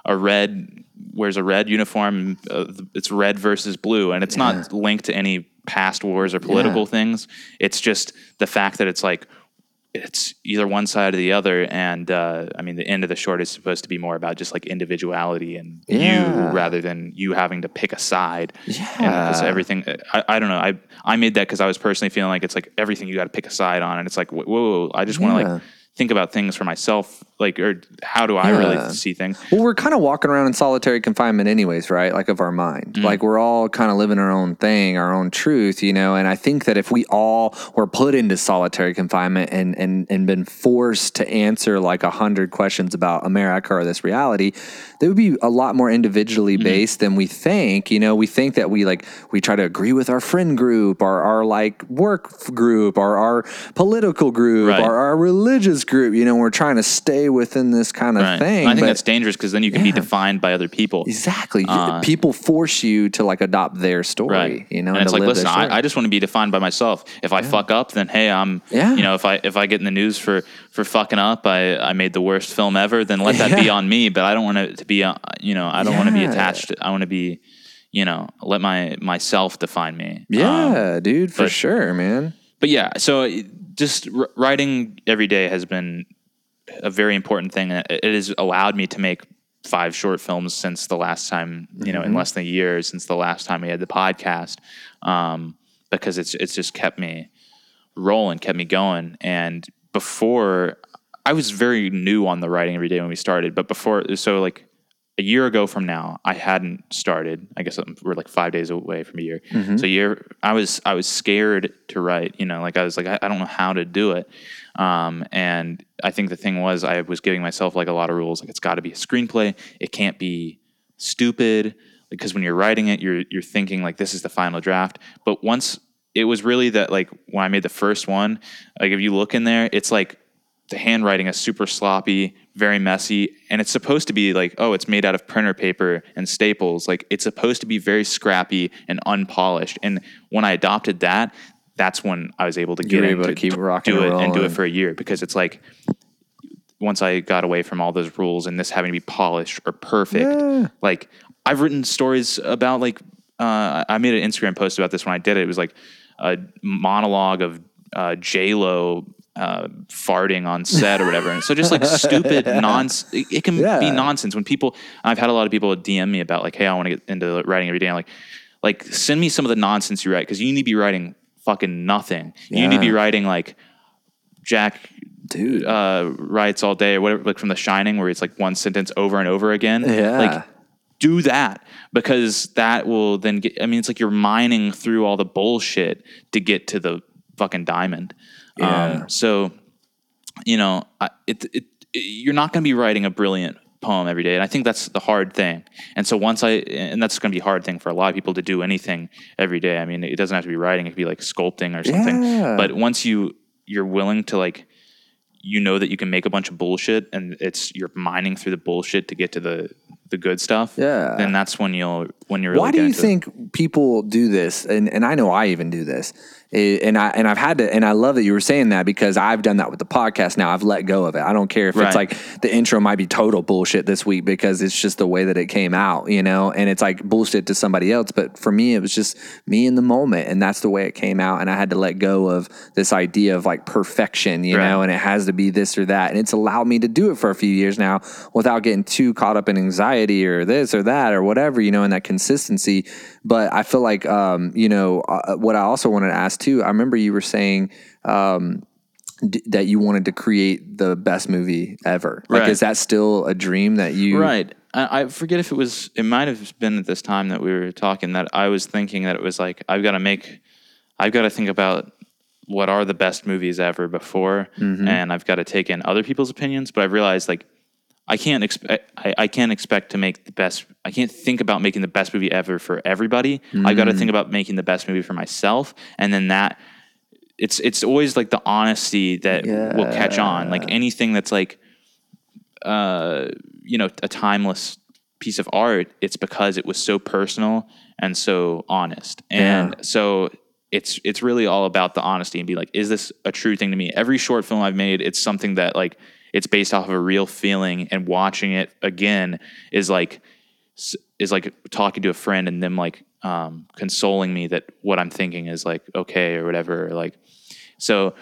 a red wears a red uniform. Uh, it's red versus blue, and it's not linked to any past wars or political Yeah. things. It's just the fact that it's like it's either one side or the other. And uh, I mean, the end of the short is supposed to be more about just like individuality and Yeah. you rather than you having to pick a side. Yeah. Because everything, I, I don't know. I I made that because I was personally feeling like it's like everything you got to pick a side on, and it's like whoa, whoa, whoa, I just want to Yeah. like think about things for myself, like or how do I Yeah. really see things? Well, we're kind of walking around in solitary confinement, anyways, right? Like of our mind. Mm-hmm. Like we're all kind of living our own thing, our own truth, you know. And I think that if we all were put into solitary confinement and and and been forced to answer like a hundred questions about America or this reality, they would be a lot more individually mm-hmm. based than we think. You know, we think that we like we try to agree with our friend group or our like work group or our political group Right. or our religious group. You know, we're trying to stay within this kind of Right. thing. I think but- that's dangerous because then you can be defined by other people. Exactly. Uh, People force you to like adopt their story, Right. you know, and it's like, listen. I, I just want to be defined by myself. If I fuck up, then hey, I'm, Yeah. you know, if I if I get in the news for for fucking up, I I made the worst film ever, then let that be on me. But I don't want it to be, uh, you know, I don't want to be attached. I want to be, you know, let my myself define me. Um, yeah, dude, for but- sure, man. but yeah, so just r- writing every day has been a very important thing. It it has allowed me to make five short films since the last time, you know, in less than a year since the last time we had the podcast, um, because it's it's just kept me rolling, kept me going. And before, I was very new on the writing every day when we started, but before, so like a year ago from now, I hadn't started. I guess we're like five days away from a year. So year, I was I was scared to write. You know, like I was like I, I don't know how to do it. Um, and I think the thing was I was giving myself like a lot of rules. Like it's got to be a screenplay. It can't be stupid because when you're writing it, you're you're thinking like this is the final draft. But once it was really that like when I made the first one, like if you look in there, it's like the handwriting is super sloppy, very messy, and it's supposed to be like, oh, it's made out of printer paper and staples. Like it's supposed to be very scrappy and unpolished. And when I adopted that, that's when I was able to get able to keep rocking do and it and do it for a year because it's like once I got away from all those rules and this having to be polished or perfect, Yeah. like I've written stories about like uh, I made an Instagram post about this when I did it. It was like a monologue of uh, J Lo uh, farting on set or whatever. And so just like stupid *laughs* nonsense. It, it can Yeah. be nonsense when people. I've had a lot of people DM me about like, hey, I want to get into writing every day. I'm like, like send me some of the nonsense you write because you need to be writing fucking nothing. You need to be writing like Jack Dude. uh, writes all day or whatever, like from The Shining, where it's like one sentence over and over again. Yeah. Like, do that because that will then get. I mean, it's like you're mining through all the bullshit to get to the fucking diamond. Yeah. Um, so, you know, I- it, it, it you're not going to be writing a brilliant poem every day, and I think that's the hard thing. And so once I, and that's going to be a hard thing for a lot of people to do anything every day. I mean, it doesn't have to be writing; it could be like sculpting or something. Yeah. But once you you're willing to like you know that you can make a bunch of bullshit and it's you're mining through the bullshit to get to the the good stuff. Yeah. Then that's when you'll when you're really Why do you into it. think people do this? And and I know I even do this. Eh, And I and I've had to and I love that you were saying that because I've done that with the podcast now. I've let go of it. I don't care if Right. it's like the intro might be total bullshit this week because it's just the way that it came out, you know, and it's like bullshit to somebody else. But for me, it was just me in the moment and that's the way it came out. And I had to let go of this idea of like perfection, you Right. know, and it has to be this or that. And it's allowed me to do it for a few years now without getting too caught up in anxiety or this or that or whatever, you know, and that consistency. But I feel like, um, you know, uh, what I also wanted to ask too, I remember you were saying, um, d- that you wanted to create the best movie ever. Like, Right. is that still a dream that you? Right. I, I forget if it was. It might have been at this time that we were talking that I was thinking that it was like I've got to make. I've got to think about what are the best movies ever before, Mm-hmm. and I've got to take in other people's opinions. But I've realized like I can't expect. I, I can't expect to make the best. I can't think about making the best movie ever for everybody. I've got to Mm. think about making the best movie for myself, and then that. It's it's always like the honesty that will catch on. Like anything that's like uh, you know, a timeless piece of art, it's because it was so personal and so honest. And Yeah. so it's it's really all about the honesty and be like, is this a true thing to me? Every short film I've made, it's something that like it's based off of a real feeling and watching it again is like is like talking to a friend and them like um, consoling me that what I'm thinking is like okay or whatever. Like so,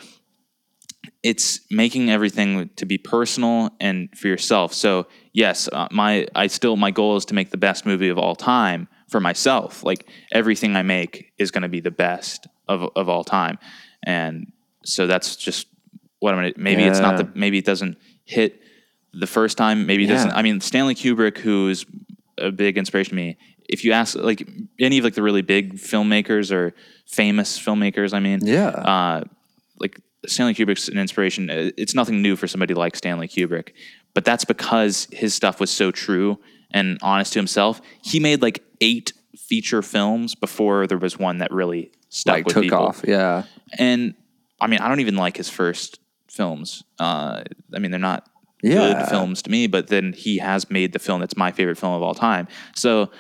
it's making everything to be personal and for yourself. So yes, uh, my I still my goal is to make the best movie of all time for myself. Like everything I make is going to be the best of of all time, and so that's just what I'm gonna. Maybe it's not the maybe it doesn't hit the first time. Maybe it Yeah. doesn't. I mean, Stanley Kubrick, who's a big inspiration to me. If you ask like any of like the really big filmmakers or famous filmmakers, I mean, Yeah. uh, like Stanley Kubrick's an inspiration. Uh, It's nothing new for somebody like Stanley Kubrick, but that's because his stuff was so true and honest to himself. He made like eight feature films before there was one that really stuck like with took people. off. Yeah. And I mean, I don't even like his first films. Uh, I mean, they're not Yeah. good films to me, but then he has made the film that's my favorite film of all time. So,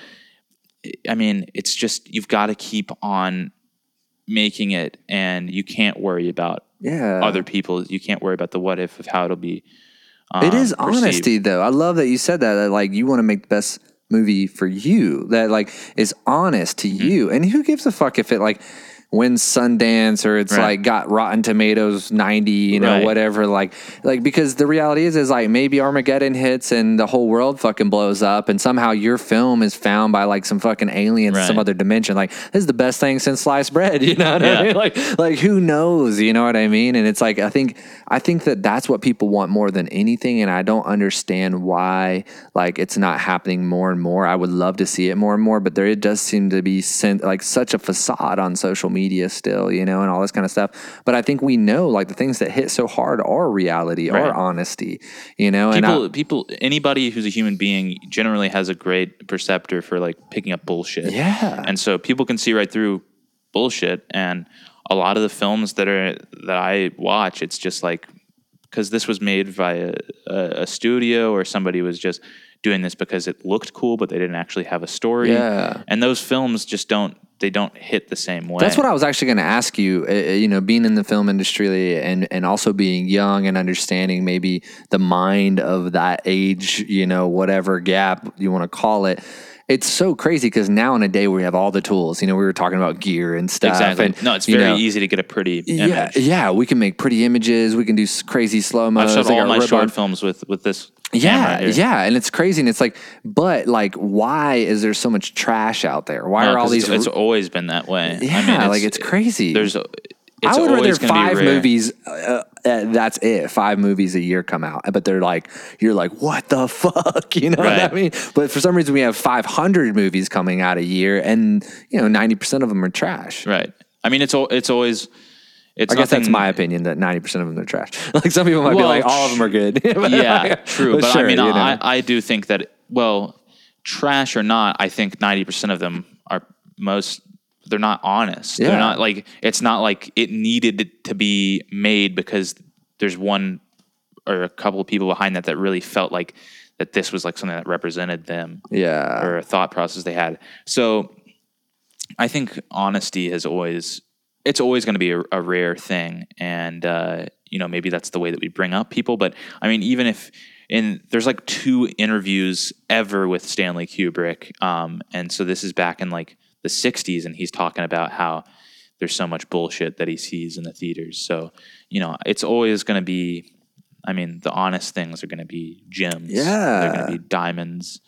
I mean, it's just you've got to keep on making it, and you can't worry about Yeah. other people. You can't worry about the what if of how it'll be. It is um, perceived. honesty, though. I love that you said that. That like you want to make the best movie for you. That like is honest to Mm-hmm. you. And who gives a fuck if it like wins Sundance or it's Right. like got Rotten Tomatoes ninety, you know, Right. whatever. Like like because the reality is is like maybe Armageddon hits and the whole world fucking blows up, and somehow your film is found by like some fucking aliens in some other dimension. Like this is the best thing since sliced bread. *laughs* You know what I mean? Like like who knows? You know what I mean? And it's like I think I think that that's what people want more than anything, and I don't understand why like it's not happening more and more. I would love to see it more and more, but there it does seem to be sent, like such a facade on social media still, you know, and all this kind of stuff. But I think we know like the things that hit so hard are reality, Right. are honesty, you know. and People, I, people, anybody who's a human being generally has a great perceptor for like picking up bullshit. Yeah. and so people can see right through bullshit. And a lot of the films that are that I watch, it's just like because this was made by a, a, a studio or somebody was just doing this because it looked cool, but they didn't actually have a story. Yeah. and those films just don't they don't hit the same way. That's what I was actually going to ask you. Uh, uh, you know, being in the film industry and and also being young and understanding maybe the mind of that age, you know, whatever gap you want to call it. It's so crazy because now in a day we have all the tools, you know, we were talking about gear and stuff. exactly. And, no, it's very know, easy to get a pretty image. yeah, yeah. we can make pretty images. We can do crazy slow mo. I've shot all my short films with with this. Yeah, here. yeah, and it's crazy, and it's like, but like, why is there so much trash out there? Why No, are all these? it's, it's always been that way. yeah, I mean, like it's crazy. There's, it's I would rather five movies. Uh, uh, that's it. Five movies a year come out, but they're like, you're like, what the *laughs* fuck? You know what I mean? But for some reason, we have 500 movies coming out a year, and you know, 90 percent of them are trash. Right. I mean, it's it's always. It's I guess that's my opinion that 90 percent of them are trash. *laughs* Like some people might be like, all of them are good. *laughs* But yeah, like, true. But, sure, I mean, you know. I, I do think that well, trash or not, I think ninety percent of them are most. They're not honest. Yeah. They're not like it's not like it needed to be made because there's one or a couple of people behind that that really felt like that this was like something that represented them yeah, or a thought process they had. So I think honesty has always it's always going to be a, a rare thing, and uh, you know maybe that's the way that we bring up people. But I mean, even if in there's like two interviews ever with Stanley Kubrick, um, and so this is back in like the '60s, and he's talking about how there's so much bullshit that he sees in the theaters. So you know, it's always going to be. I mean, the honest things are going to be gems. Yeah. they're going to be diamonds.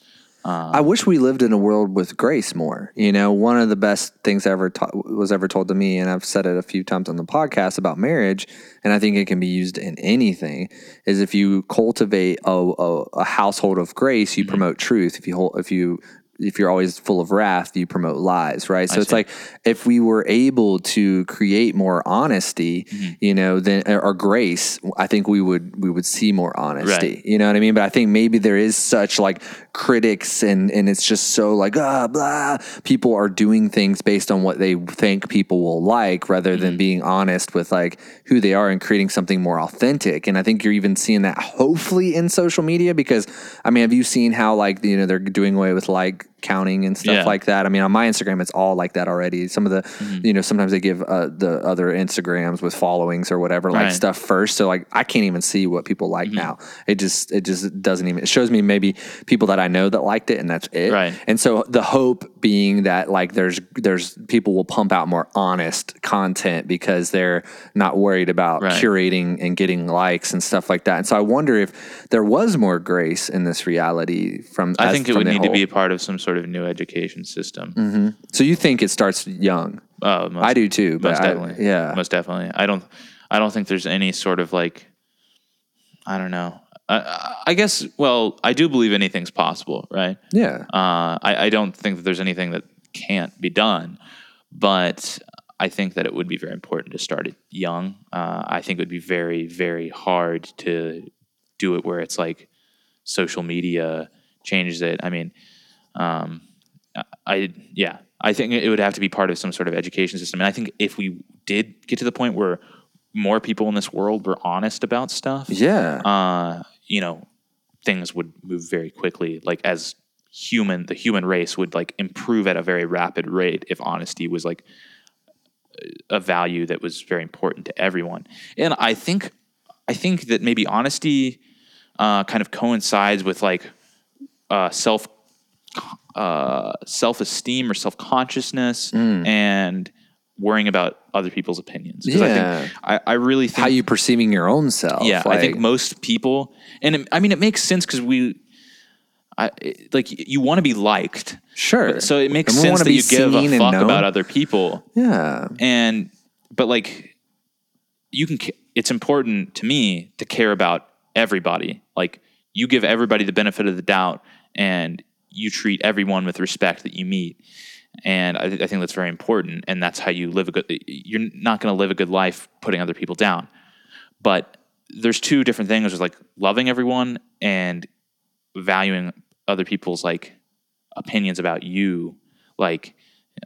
I um, wish we lived in a world with grace more. You know, one of the best things ever ta- was ever told to me, and I've said it a few times on the podcast about marriage, and I think it can be used in anything. Is if you cultivate a, a, a household of grace, you mm-hmm. promote truth. If you hold, if you if you're always full of wrath, you promote lies, right? So it's see. like if we were able to create more honesty, you know, then or grace, I think we would we would see more honesty. You know what I mean? But I think maybe there is such like critics and and it's just so like ah blah. People are doing things based on what they think people will like rather than being honest with like who they are and creating something more authentic. And I think you're even seeing that hopefully in social media because I mean, have you seen how like you know they're doing away with like counting and stuff Yeah. like that. I mean, on my Instagram, it's all like that already. Some of the, Mm-hmm. you know, sometimes they give uh, the other Instagrams with followings or whatever, like Right. Mm-hmm. stuff first. So like, I can't even see what people like now. It just, it just doesn't even. It shows me maybe people that I know that liked it, and that's it. Right. And so the hope being that like there's there's people will pump out more honest content because they're not worried about Right. curating and getting likes and stuff like that. And so I wonder if there was more grace in this reality from. I as- think it would need to be a part of some sort of new education system. So you think it starts young? Oh, most, I do too. But most I- definitely. yeah. most definitely. I don't. I don't think there's any sort of like. I don't know. I, I guess. Well, I do believe anything's possible, right? yeah. Uh, I, I don't think that there's anything that can't be done, but I think that it would be very important to start it young. Uh, I think it would be very, very hard to do it where it's like social media changes it. I mean, um, I yeah, I think it would have to be part of some sort of education system. And I think if we did get to the point where more people in this world were honest about stuff, yeah. uh, you know, things would move very quickly. Like as human, the human race would like improve at a very rapid rate if honesty was like a value that was very important to everyone. And I think, I think that maybe honesty uh, kind of coincides with like uh, self uh, self esteem or self consciousness and worrying about other people's opinions. 'Cause I Yeah. think I, I really think How you perceiving your own self? yeah, I think most people, and it, I mean, it makes sense because we, I it- like you want to be liked, Sure. so it makes we sense that you give a fuck about other people, Yeah. and but like you can, it's important to me to care about everybody. Like you give everybody the benefit of the doubt, and you treat everyone with respect that you meet. And I, th- I think that's very important, and that's how you live a good. You're not going to live a good life putting other people down but there's two different things there's like loving everyone and valuing other people's like opinions about you like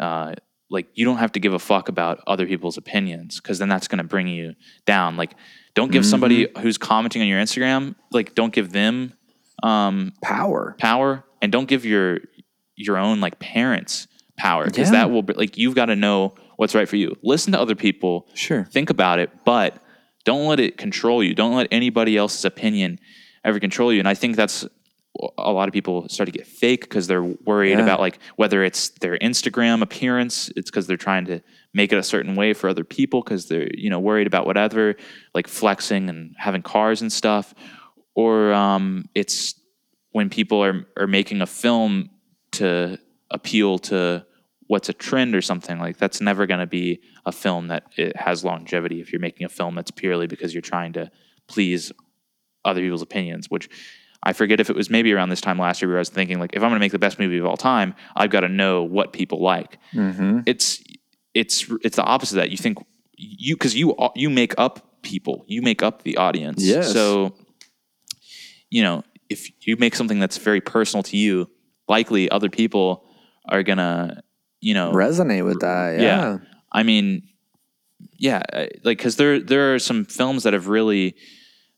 uh like you don't have to give a fuck about other people's opinions because then that's going to bring you down like don't give somebody who's commenting on your instagram like don't give them um Power. power and don't give your your own like parents power because Yeah. that will be like you've got to know what's right for you listen to other people Sure. think about it but don't let it control you don't let anybody else's opinion ever control you and i think that's a lot of people start to get fake because they're worried Yeah. about like whether it's their instagram appearance it's because they're trying to make it a certain way for other people because they're you know worried about whatever like flexing and having cars and stuff or um, it's when people are are making a film to appeal to what's a trend or something like that's never going to be a film that it has longevity if you're making a film that's purely because you're trying to please other people's opinions which I forget if it was maybe around this time last year where I was thinking like if I'm going to make the best movie of all time I've got to know what people like Mm-hmm. it's it's it's the opposite of that you think you because you you make up people you make up the audience Yes. so you know if you make something that's very personal to you likely other people are gonna you know Resonate with that. Yeah. I mean, yeah, like because there there are some films that have really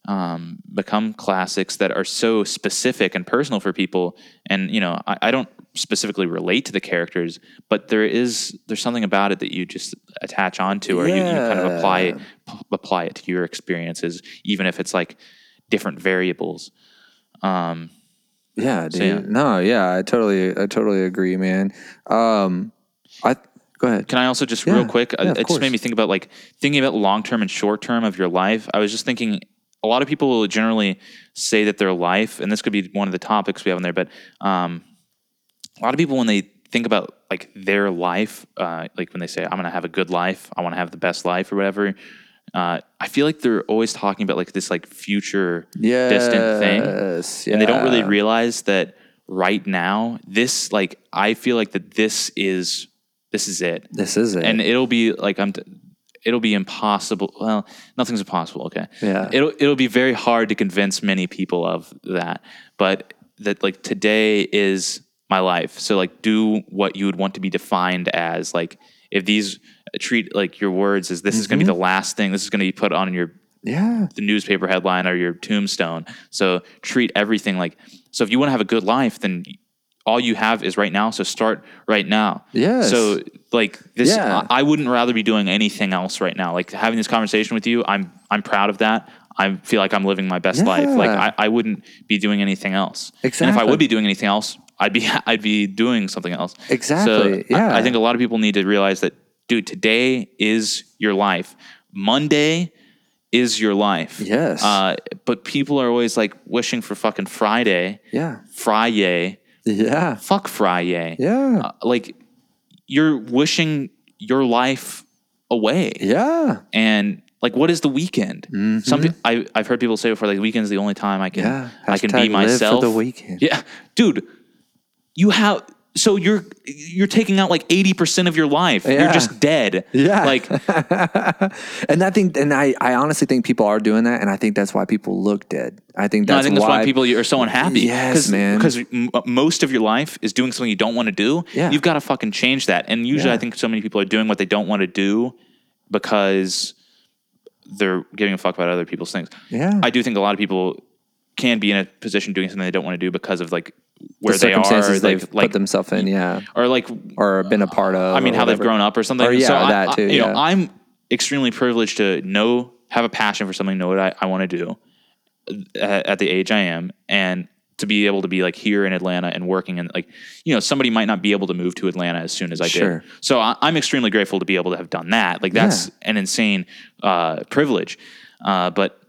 um, become classics that are so specific and personal for people, and you know, I, I don't specifically relate to the characters, but there is there's something about it that you just attach onto, or you, you kind of apply p- apply it to your experiences, even if it's like different variables. Um, Yeah, dude. yeah. No, yeah, I totally, I totally agree, man. Um, I go ahead. Can I also just Yeah. real quick? uh, Yeah, it just made me think about like thinking about long term and short term of your life. I was just thinking a lot of people will generally say that their life, and this could be one of the topics we have in there, but um, a lot of people when they think about like their life, uh, like when they say, "I'm going to have a good life," "I want to have the best life" or whatever. Uh, I feel like they're always talking about like this like future distant thing. Yes, and they don't really realize that right now this like i feel like that this is this is it. This is it. and it'll be like i'm t- it'll be impossible well nothing's impossible okay. Yeah. it'll it'll be very hard to convince many people of that. But that like today is my life. So like do what you would want to be defined as. Like if these treat like your words as this is going to be mm-hmm. the last thing this is going to be put on your yeah, the newspaper headline or your tombstone. So treat everything like so. If you want to have a good life, then all you have is right now. So start right now. Yeah. So like this, Yeah. I I wouldn't rather be doing anything else right now. Like having this conversation with you, I'm I'm proud of that. I feel like I'm living my best life. Like I, I wouldn't be doing anything else. And if I would be doing anything else, I'd be *laughs* I'd be doing something else. Exactly, So I- yeah. I, think a lot of people need to realize that, dude. Today is your life. Monday is your life. Yes. Uh, but people are always like wishing for fucking Friday. Yeah. Friday. Yeah. Fuck Friday. Yeah. Uh, like you're wishing your life away. Yeah. And like, what is the weekend? Some pe- I I've heard people say before, like, weekend's the only time I can Yeah. I can be myself. the weekend. Yeah, dude, you have. So you're you're taking out like eighty percent of your life. You're just dead. Yeah. Like *laughs* And I think, and I, I honestly think people are doing that, and I think that's why people look dead. I think no, that's I think that's why why people are so unhappy. Yes, Cause, man. Because m- uh, most of your life is doing something you don't want to do. Yeah. You've got to fucking change that. And usually, Yeah. I think so many people are doing what they don't want to do because they're giving a fuck about other people's things. Yeah. I do think a lot of people can be in a position doing something they don't want to do because of like where the they are, they've like put themselves in, yeah, or like or been a part of. I mean, how they've grown up or something. Or, yeah, so I- that I- too, you know, yeah. I'm extremely privileged to know, have a passion for something, know what I, I want to do at, at the age I am, and to be able to be like here in Atlanta and working and like, you know, somebody might not be able to move to Atlanta as soon as I Sure. did. So I, I'm extremely grateful to be able to have done that. Like that's Yeah. an insane uh, privilege. Uh, but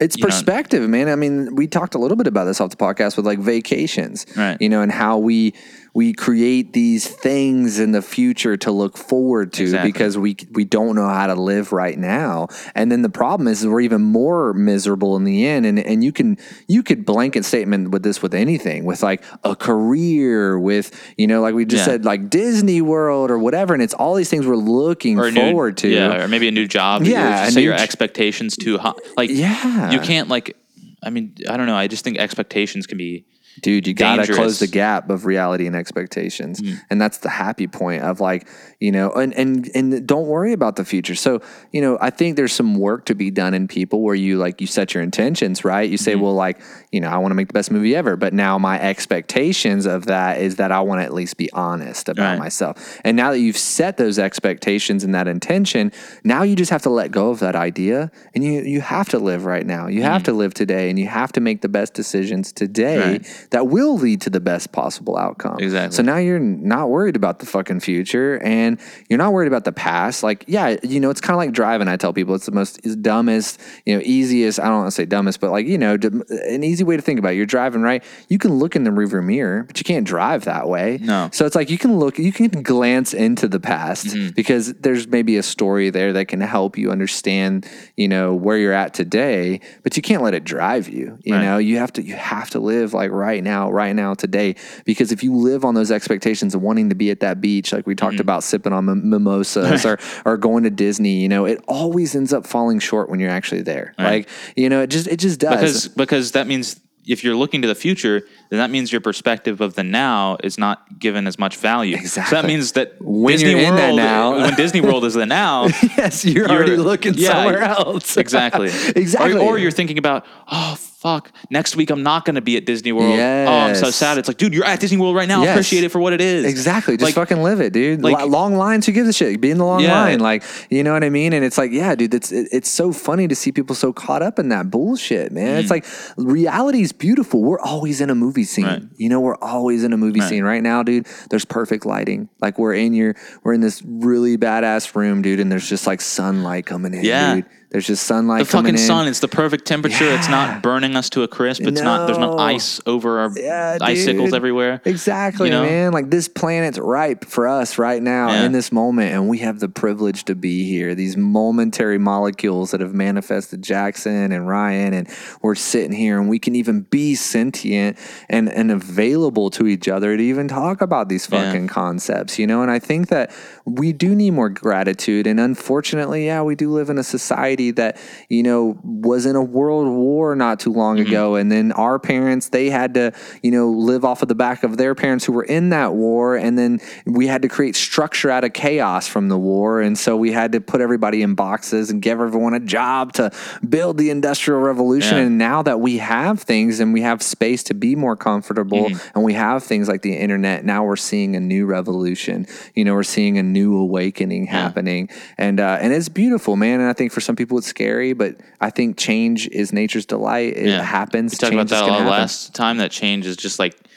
It's you know- perspective, man. I mean, we talked a little bit about this off the podcast with like vacations, Right. You know, and how we we create these things in the future to look forward to Exactly. because we we don't know how to live right now. And then the problem is, we're even more miserable in the end. And and you can you could blanket statement with this with anything, with like a career, with you know, like we just Yeah. said, like Disney World or whatever. And it's all these things we're looking or a new- forward to. yeah, or maybe a new job. Yeah, new your expectations too high. Like, Yeah. you can't like. I mean, I don't know. I just think expectations can be Dude, you gotta close the gap of reality and expectations, mm. and that's the happy point of like you know, and and and don't worry about the future. So you know, I think there's some work to be done in people where you like you set your intentions right. You say, mm-hmm. well, like you know, I want to make the best movie ever, but now my expectations of that is that I want to at least be honest about Right. myself. And now that you've set those expectations and that intention, now you just have to let go of that idea, and you you have to live right now. You have mm-hmm. to live today, and you have to make the best decisions today Right. That will lead to the best possible outcome. Exactly. So now you're not worried about the fucking future and you're not worried about the past. Like, yeah, you know, it's kind of like driving. I tell people it's the most it's dumbest, you know, easiest. I don't want to say dumbest, but like, you know, d- an easy way to think about it. You're driving, right? You can look in the rearview mirror, but you can't drive that way. No. So it's like you can look, you can glance into the past Mm-hmm. because there's maybe a story there that can help you understand, you know, where you're at today, but you can't let it drive you. You Right. know, you have to you have to live like right now, right now, today. Because if you live on those expectations of wanting to be at that beach, like we talked Mm-hmm. about sipping on mim- mimosas or *laughs* or going to Disney, you know, it always ends up falling short when you're actually there. Like, you know, it just it just does. because because that means if you're looking to the future, then that means your perspective of the now is not given as much value. Exactly. So that means that When Disney you're in World, that now- when Disney World is the now, *laughs* yes, you're, you're- already looking yeah, somewhere else. exactly, *laughs* exactly. Or, or you're thinking about, oh fuck, next week I'm not going to be at Disney World. Oh, I'm so sad. It's like, dude, you're at Disney World right now. Yes. Appreciate it for what it is. Exactly. Just Like, fucking live it, dude. like- long lines, who gives a shit? Be in the long Yeah. line. Like, you know what I mean? And it's like, yeah, dude, it's, it, it's so funny to see people so caught up in that bullshit, man. It's mm. like reality is beautiful. We're always in a movie scene. Right. You know, we're always in a movie Right. scene right now, dude. There's perfect lighting. Like we're in your, we're in this really badass room, dude. And there's just like sunlight coming in, Yeah. dude. There's just sunlight the fucking in. sun. It's the perfect temperature. It's not burning us to a crisp. It's not. There's No. not ice over our Yeah, icicles dude. everywhere. Exactly, You know? man. Like this planet's ripe for us right now Yeah. in this moment, and we have the privilege to be here. These momentary molecules that have manifested Jackson and Ryan, and we're sitting here, and we can even be sentient and and available to each other to even talk about these Yeah. fucking concepts, you know. And I think that we do need more gratitude, and unfortunately, yeah, we do live in a society society that you know was in a world war not too long Mm-hmm. ago, and then our parents they had to you know live off of the back of their parents who were in that war, and then we had to create structure out of chaos from the war, and so we had to put everybody in boxes and give everyone a job to build the industrial revolution. Yeah. And now that we have things and we have space to be more comfortable, Mm-hmm. and we have things like the internet, now we're seeing a new revolution. You know, we're seeing a new awakening happening, and uh, and it's beautiful, man. And I think for some people it's scary, but I think change is nature's delight. It Yeah. happens. We talked about that a lot last time. That change is just like, I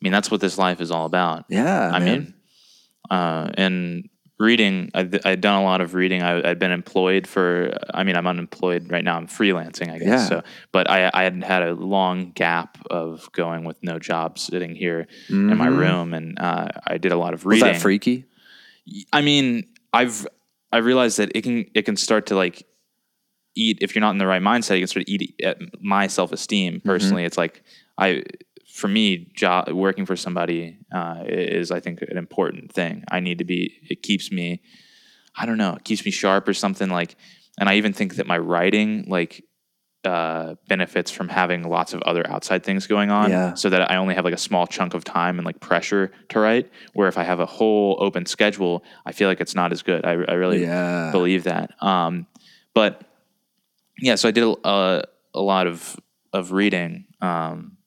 mean, that's what this life is all about. Yeah, I man. mean, uh, and reading, I'd, I'd done a lot of reading. I, I'd been employed for, I mean, I'm unemployed right now. I'm freelancing, I guess. Yeah. So, but I, I hadn't had a long gap of going with no job sitting here in my room. And uh, I did a lot of Mm-hmm. Was reading. that freaky? I mean, I've I realized that it can it can start to like eat if you're not in the right mindset. You can sort of eat at my self esteem. Personally, it's like I for me, job working for somebody uh, is I think an important thing. I need to be. It keeps me. I don't know. It keeps me sharp or something like. And I even think that my writing like uh, benefits from having lots of other outside things going on Yeah. so that I only have like a small chunk of time and like pressure to write. Where if I have a whole open schedule, I feel like it's not as good. I, I really Yeah. believe that. Um, but yeah, so I did a, a, lot of, of reading. Um,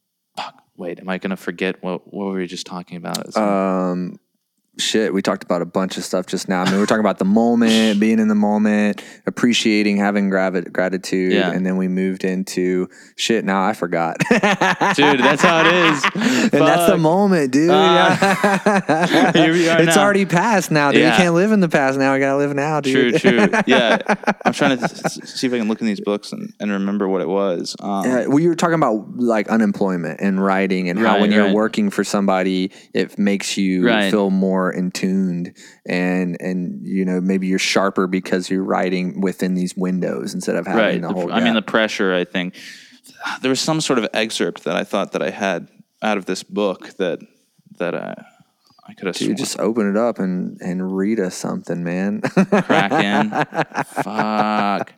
wait, am I going to forget what, what were we just talking about? Um, shit, we talked about a bunch of stuff just now. I mean, we we're talking about the moment, being in the moment, appreciating, having gravi- gratitude, Yeah. and then we moved into shit. Now I forgot, *laughs* Dude, that's how it is. *laughs* and that's the moment, dude. Uh, *laughs* Here we are it's now. already past now, dude. Yeah. You can't live in the past now. We gotta live now, dude. true. True. Yeah. I'm trying to see if I can look in these books and, and remember what it was. Um, Yeah, well, you were talking about like unemployment and writing, and how Right, when you're working for somebody, it makes you Right. feel more in tuned, and and you know maybe you're sharper because you're writing within these windows instead of having right. the whole. I mean, the pressure, I think. There was some sort of excerpt that I thought that I had out of this book that that uh, I could have Dude, just open it up and and read us something, man. crack in. *laughs* Fuck.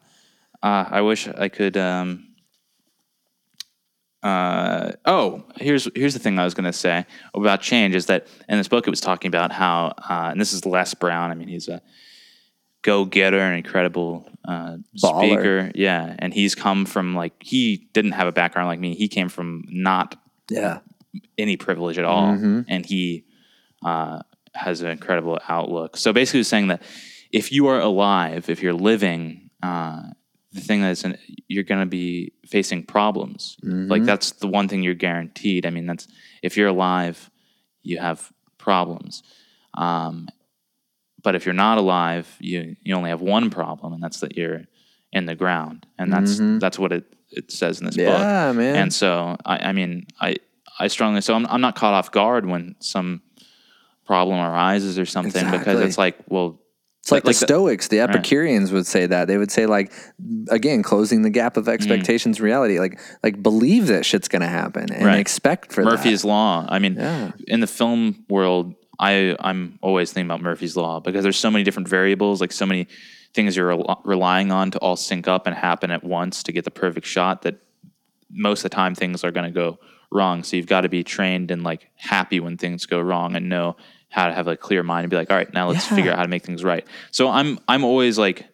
Uh, I wish I could. Um, uh, oh, here's here's the thing I was going to say about change is that in this book it was talking about how, uh, and this is Les Brown. I mean, he's a go getter, an incredible uh, speaker. Yeah, and he's come from like he didn't have a background like me. He came from not yeah, any privilege at all, Mm-hmm. and he uh, has an incredible outlook. So basically, saying that if you are alive, if you're living, uh, the thing in, you're going to be facing problems. Mm-hmm. Like that's the one thing you're guaranteed. I mean, that's if you're alive, you have problems. Um, but if you're not alive, you you only have one problem, and that's that you're in the ground, and that's that's what it it says in this book. Mm-hmm. Yeah, man. And so I, I mean I I strongly so I'm I'm not caught off guard when some problem arises or something because it's like well It's like, Like the the- Stoics, the Epicureans would say that. They would say like, again, closing the gap Mm. of expectations, reality. Like, like believe that shit's gonna happen and Right. expect for that. Murphy's law. I mean, Yeah. in the film world, I I'm always thinking about Murphy's law because there's so many different variables, like so many things you're rel- relying on to all sync up and happen at once to get the perfect shot. That most of the time things are going to go wrong. So you've got to be trained and like happy when things go wrong and know how to have a clear mind and be like, all right, now let's Yeah. figure out how to make things right. So I'm I'm always like,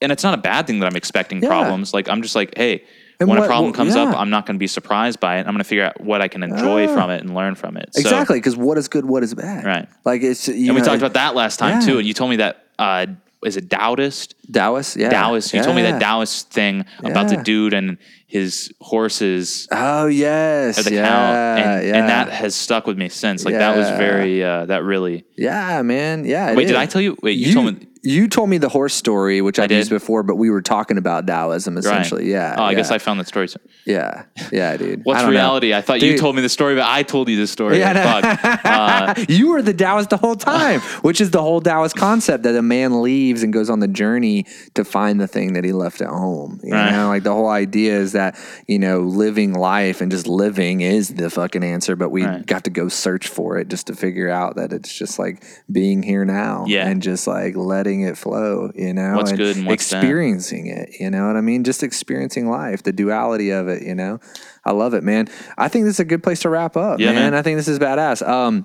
and it's not a bad thing that I'm expecting Yeah. problems. Like I'm just like, hey. And when what- a problem comes up. I'm not going to be surprised by it. I'm going to figure out what I can enjoy Ah. from it and learn from it. So- exactly because what is good, what is bad. Right. Like it's you and we talked about that last time yeah. too. And you told me that uh, is it Taoist? Taoist. Yeah, Taoist. You told me that Taoist thing about the dude and his horses Oh yes, at the yeah, cow, and, yeah. and that has stuck with me since. Like that was very uh, that really. yeah, man, yeah. it Wait, did is. I tell you? Wait, you, You, told me. You told me the horse story, which I've did? used before, but we were talking about Taoism Right. essentially. Yeah. Oh, I yeah, guess I found that story. Yeah, yeah, dude. *laughs* I What's know. reality? I thought you told me the story, but I told you the story. Yeah, no. Uh, *laughs* you were the Taoist the whole time, *laughs* which is the whole Taoist concept that a man leaves and goes on the journey to find the thing that he left at home. You Right. know, like the whole idea is that, you know, living life and just living is the fucking answer, but we Right. got to go search for it just to figure out that it's just like being here now Yeah. and just like letting letting it flow, you know, What's good and what's bad. experiencing it, you know what I mean? Just experiencing life, the duality of it, you know. I love it, man. I think this is a good place to wrap up, Yeah, man. man. I think this is badass. Um,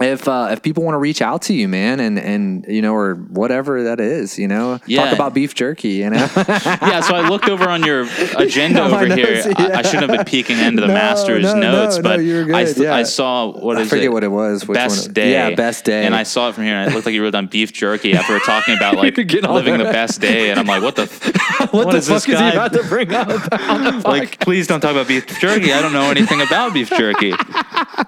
if uh, if people want to reach out to you, man, and and you know, or whatever that is, you know, Yeah. talk about beef jerky, you know. *laughs* yeah, so I looked over on your *laughs* agenda On over here. notes, I, I shouldn't have been peeking into the *laughs* No, master's no, notes, no, but no, you were I, good, th- yeah. I saw what I forget it? what it was. Best one? day. Yeah, best day. And I saw it from here, and it looked like you wrote down beef jerky after talking about like living the best day, and I'm like, what the, f- what, the is fuck this is guy? he about to bring up? like, please don't talk about beef jerky. I don't know anything about beef jerky.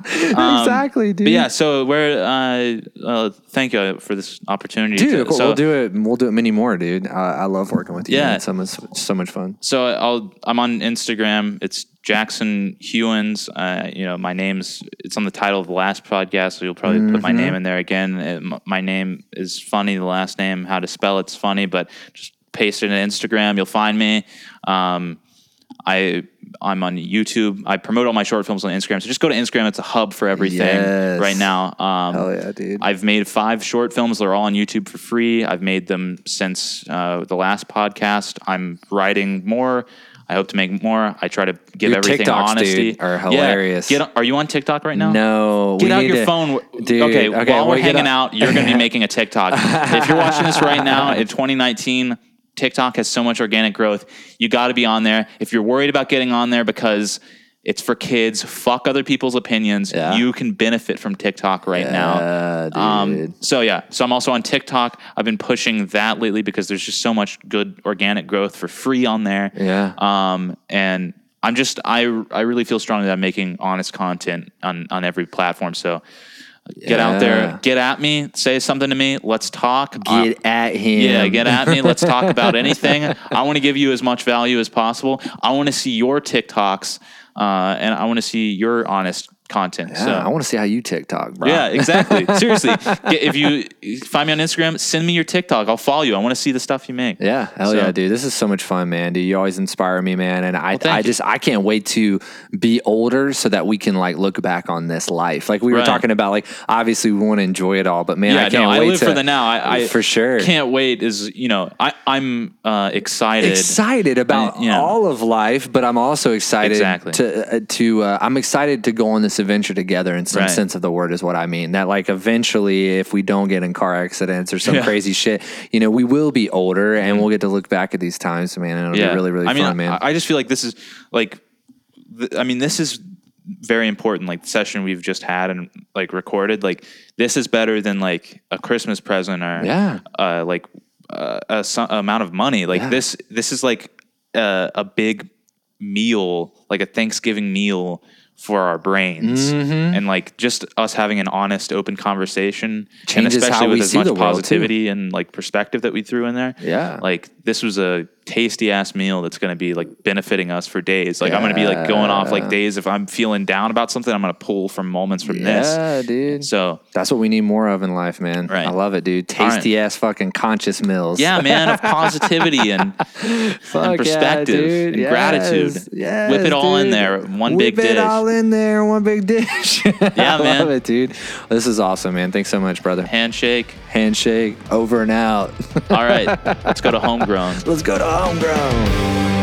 exactly, dude. But yeah, so where, uh, uh, thank you for this opportunity. Dude, to, cool. so, we'll do it. We'll do it many more, dude. I, I love working with you. Yeah. man. so much, so much fun. so I'll I'm on Instagram. It's Jackson Hughens. Uh, you know, my name's it's on the title of the last podcast, so you'll probably put Mm-hmm. my name in there again. It- m- my name is funny. The last name, how to spell it's funny, but just paste it in Instagram. You'll find me. Um, I I'm on YouTube. I promote all my short films on Instagram. So just go to Instagram. It's a hub for everything Yes. right now. Um, Hell yeah, dude. I've made five short films. They're all on YouTube for free. I've made them since uh, the last podcast. I'm writing more. I hope to make more. I try to give Your everything TikToks, honesty. dude, are Yeah. hilarious. Get on- are you on TikTok right now? no, Get out your to- phone. Dude, okay, okay, while we're hanging out, you're going to be *laughs* making a TikTok. if you're watching this right now in *laughs* 2019, TikTok has so much organic growth. You got to be on there. If you're worried about getting on there because it's for kids, fuck other people's opinions. Yeah. You can benefit from TikTok right now. Yeah, dude. Um, so yeah, so I'm also on TikTok. I've been pushing that lately because there's just so much good organic growth for free on there. Yeah. Um, and I'm just I I really feel strongly that I'm making honest content on on every platform. So get out there, get at me, say something to me. Let's talk. Uh, Get at him. yeah, get at me. Let's talk about *laughs* anything. I want to give you as much value as possible. I want to see your TikToks, uh, and I want to see your honest content. Yeah, so I want to see how you TikTok, bro. yeah, exactly. *laughs* Seriously, Get- if you find me on Instagram, send me your TikTok. I'll follow you. I want to see the stuff you make. Yeah, hell So- yeah, dude. This is so much fun, man. Dude, you always inspire me, man. And I, thank I you. just, I can't wait to be older so that we can like look back on this life. Like we were Right. talking about, like obviously we want to enjoy it all, but man, Yeah, I can't no, I wait live to, for the now. I, I for sure can't wait. Is you know, I I'm uh, excited. excited about Uh, yeah. all of life, but I'm also excited Exactly. to uh, to uh, I'm excited to go on this adventure together in some Right. sense of the word is what I mean. That like eventually, if we don't get in car accidents or some Yeah. Mm-hmm. crazy shit, you know, we will be older and we'll get to look back at these times, man. And it'll be really really I mean, fun, man. I, just feel like this is like, th- I mean, this is very important. Like the session we've just had and like recorded, like this is better than like a Christmas present or Yeah. uh, like uh, a so- amount of money. Like Yeah. this, this is like a, a big meal, like a Thanksgiving meal for our brains, Mm-hmm. and like just us having an honest, open conversation, Changes and especially how with we as see much the world, too. positivity and like perspective that we threw in there. Yeah. like this was a tasty ass meal that's going to be like benefiting us for days. Like I'm going to be like going off like days if I'm feeling down about something, I'm going to pull from moments from yeah, this. dude. So That's what we need more of in life, man. Right. I love it, dude. All right. Tasty ass fucking conscious meals. yeah, man, of positivity and, *laughs* and perspective dude. and Yes. gratitude. Yes, Whip it all in there, one Whip big it dish. all in there, one big dish. *laughs* Yeah, I man. love it, dude. This is awesome, man. Thanks so much, brother. Handshake. Handshake, over and out. All right, let's go to *laughs* homegrown. Let's go to homegrown.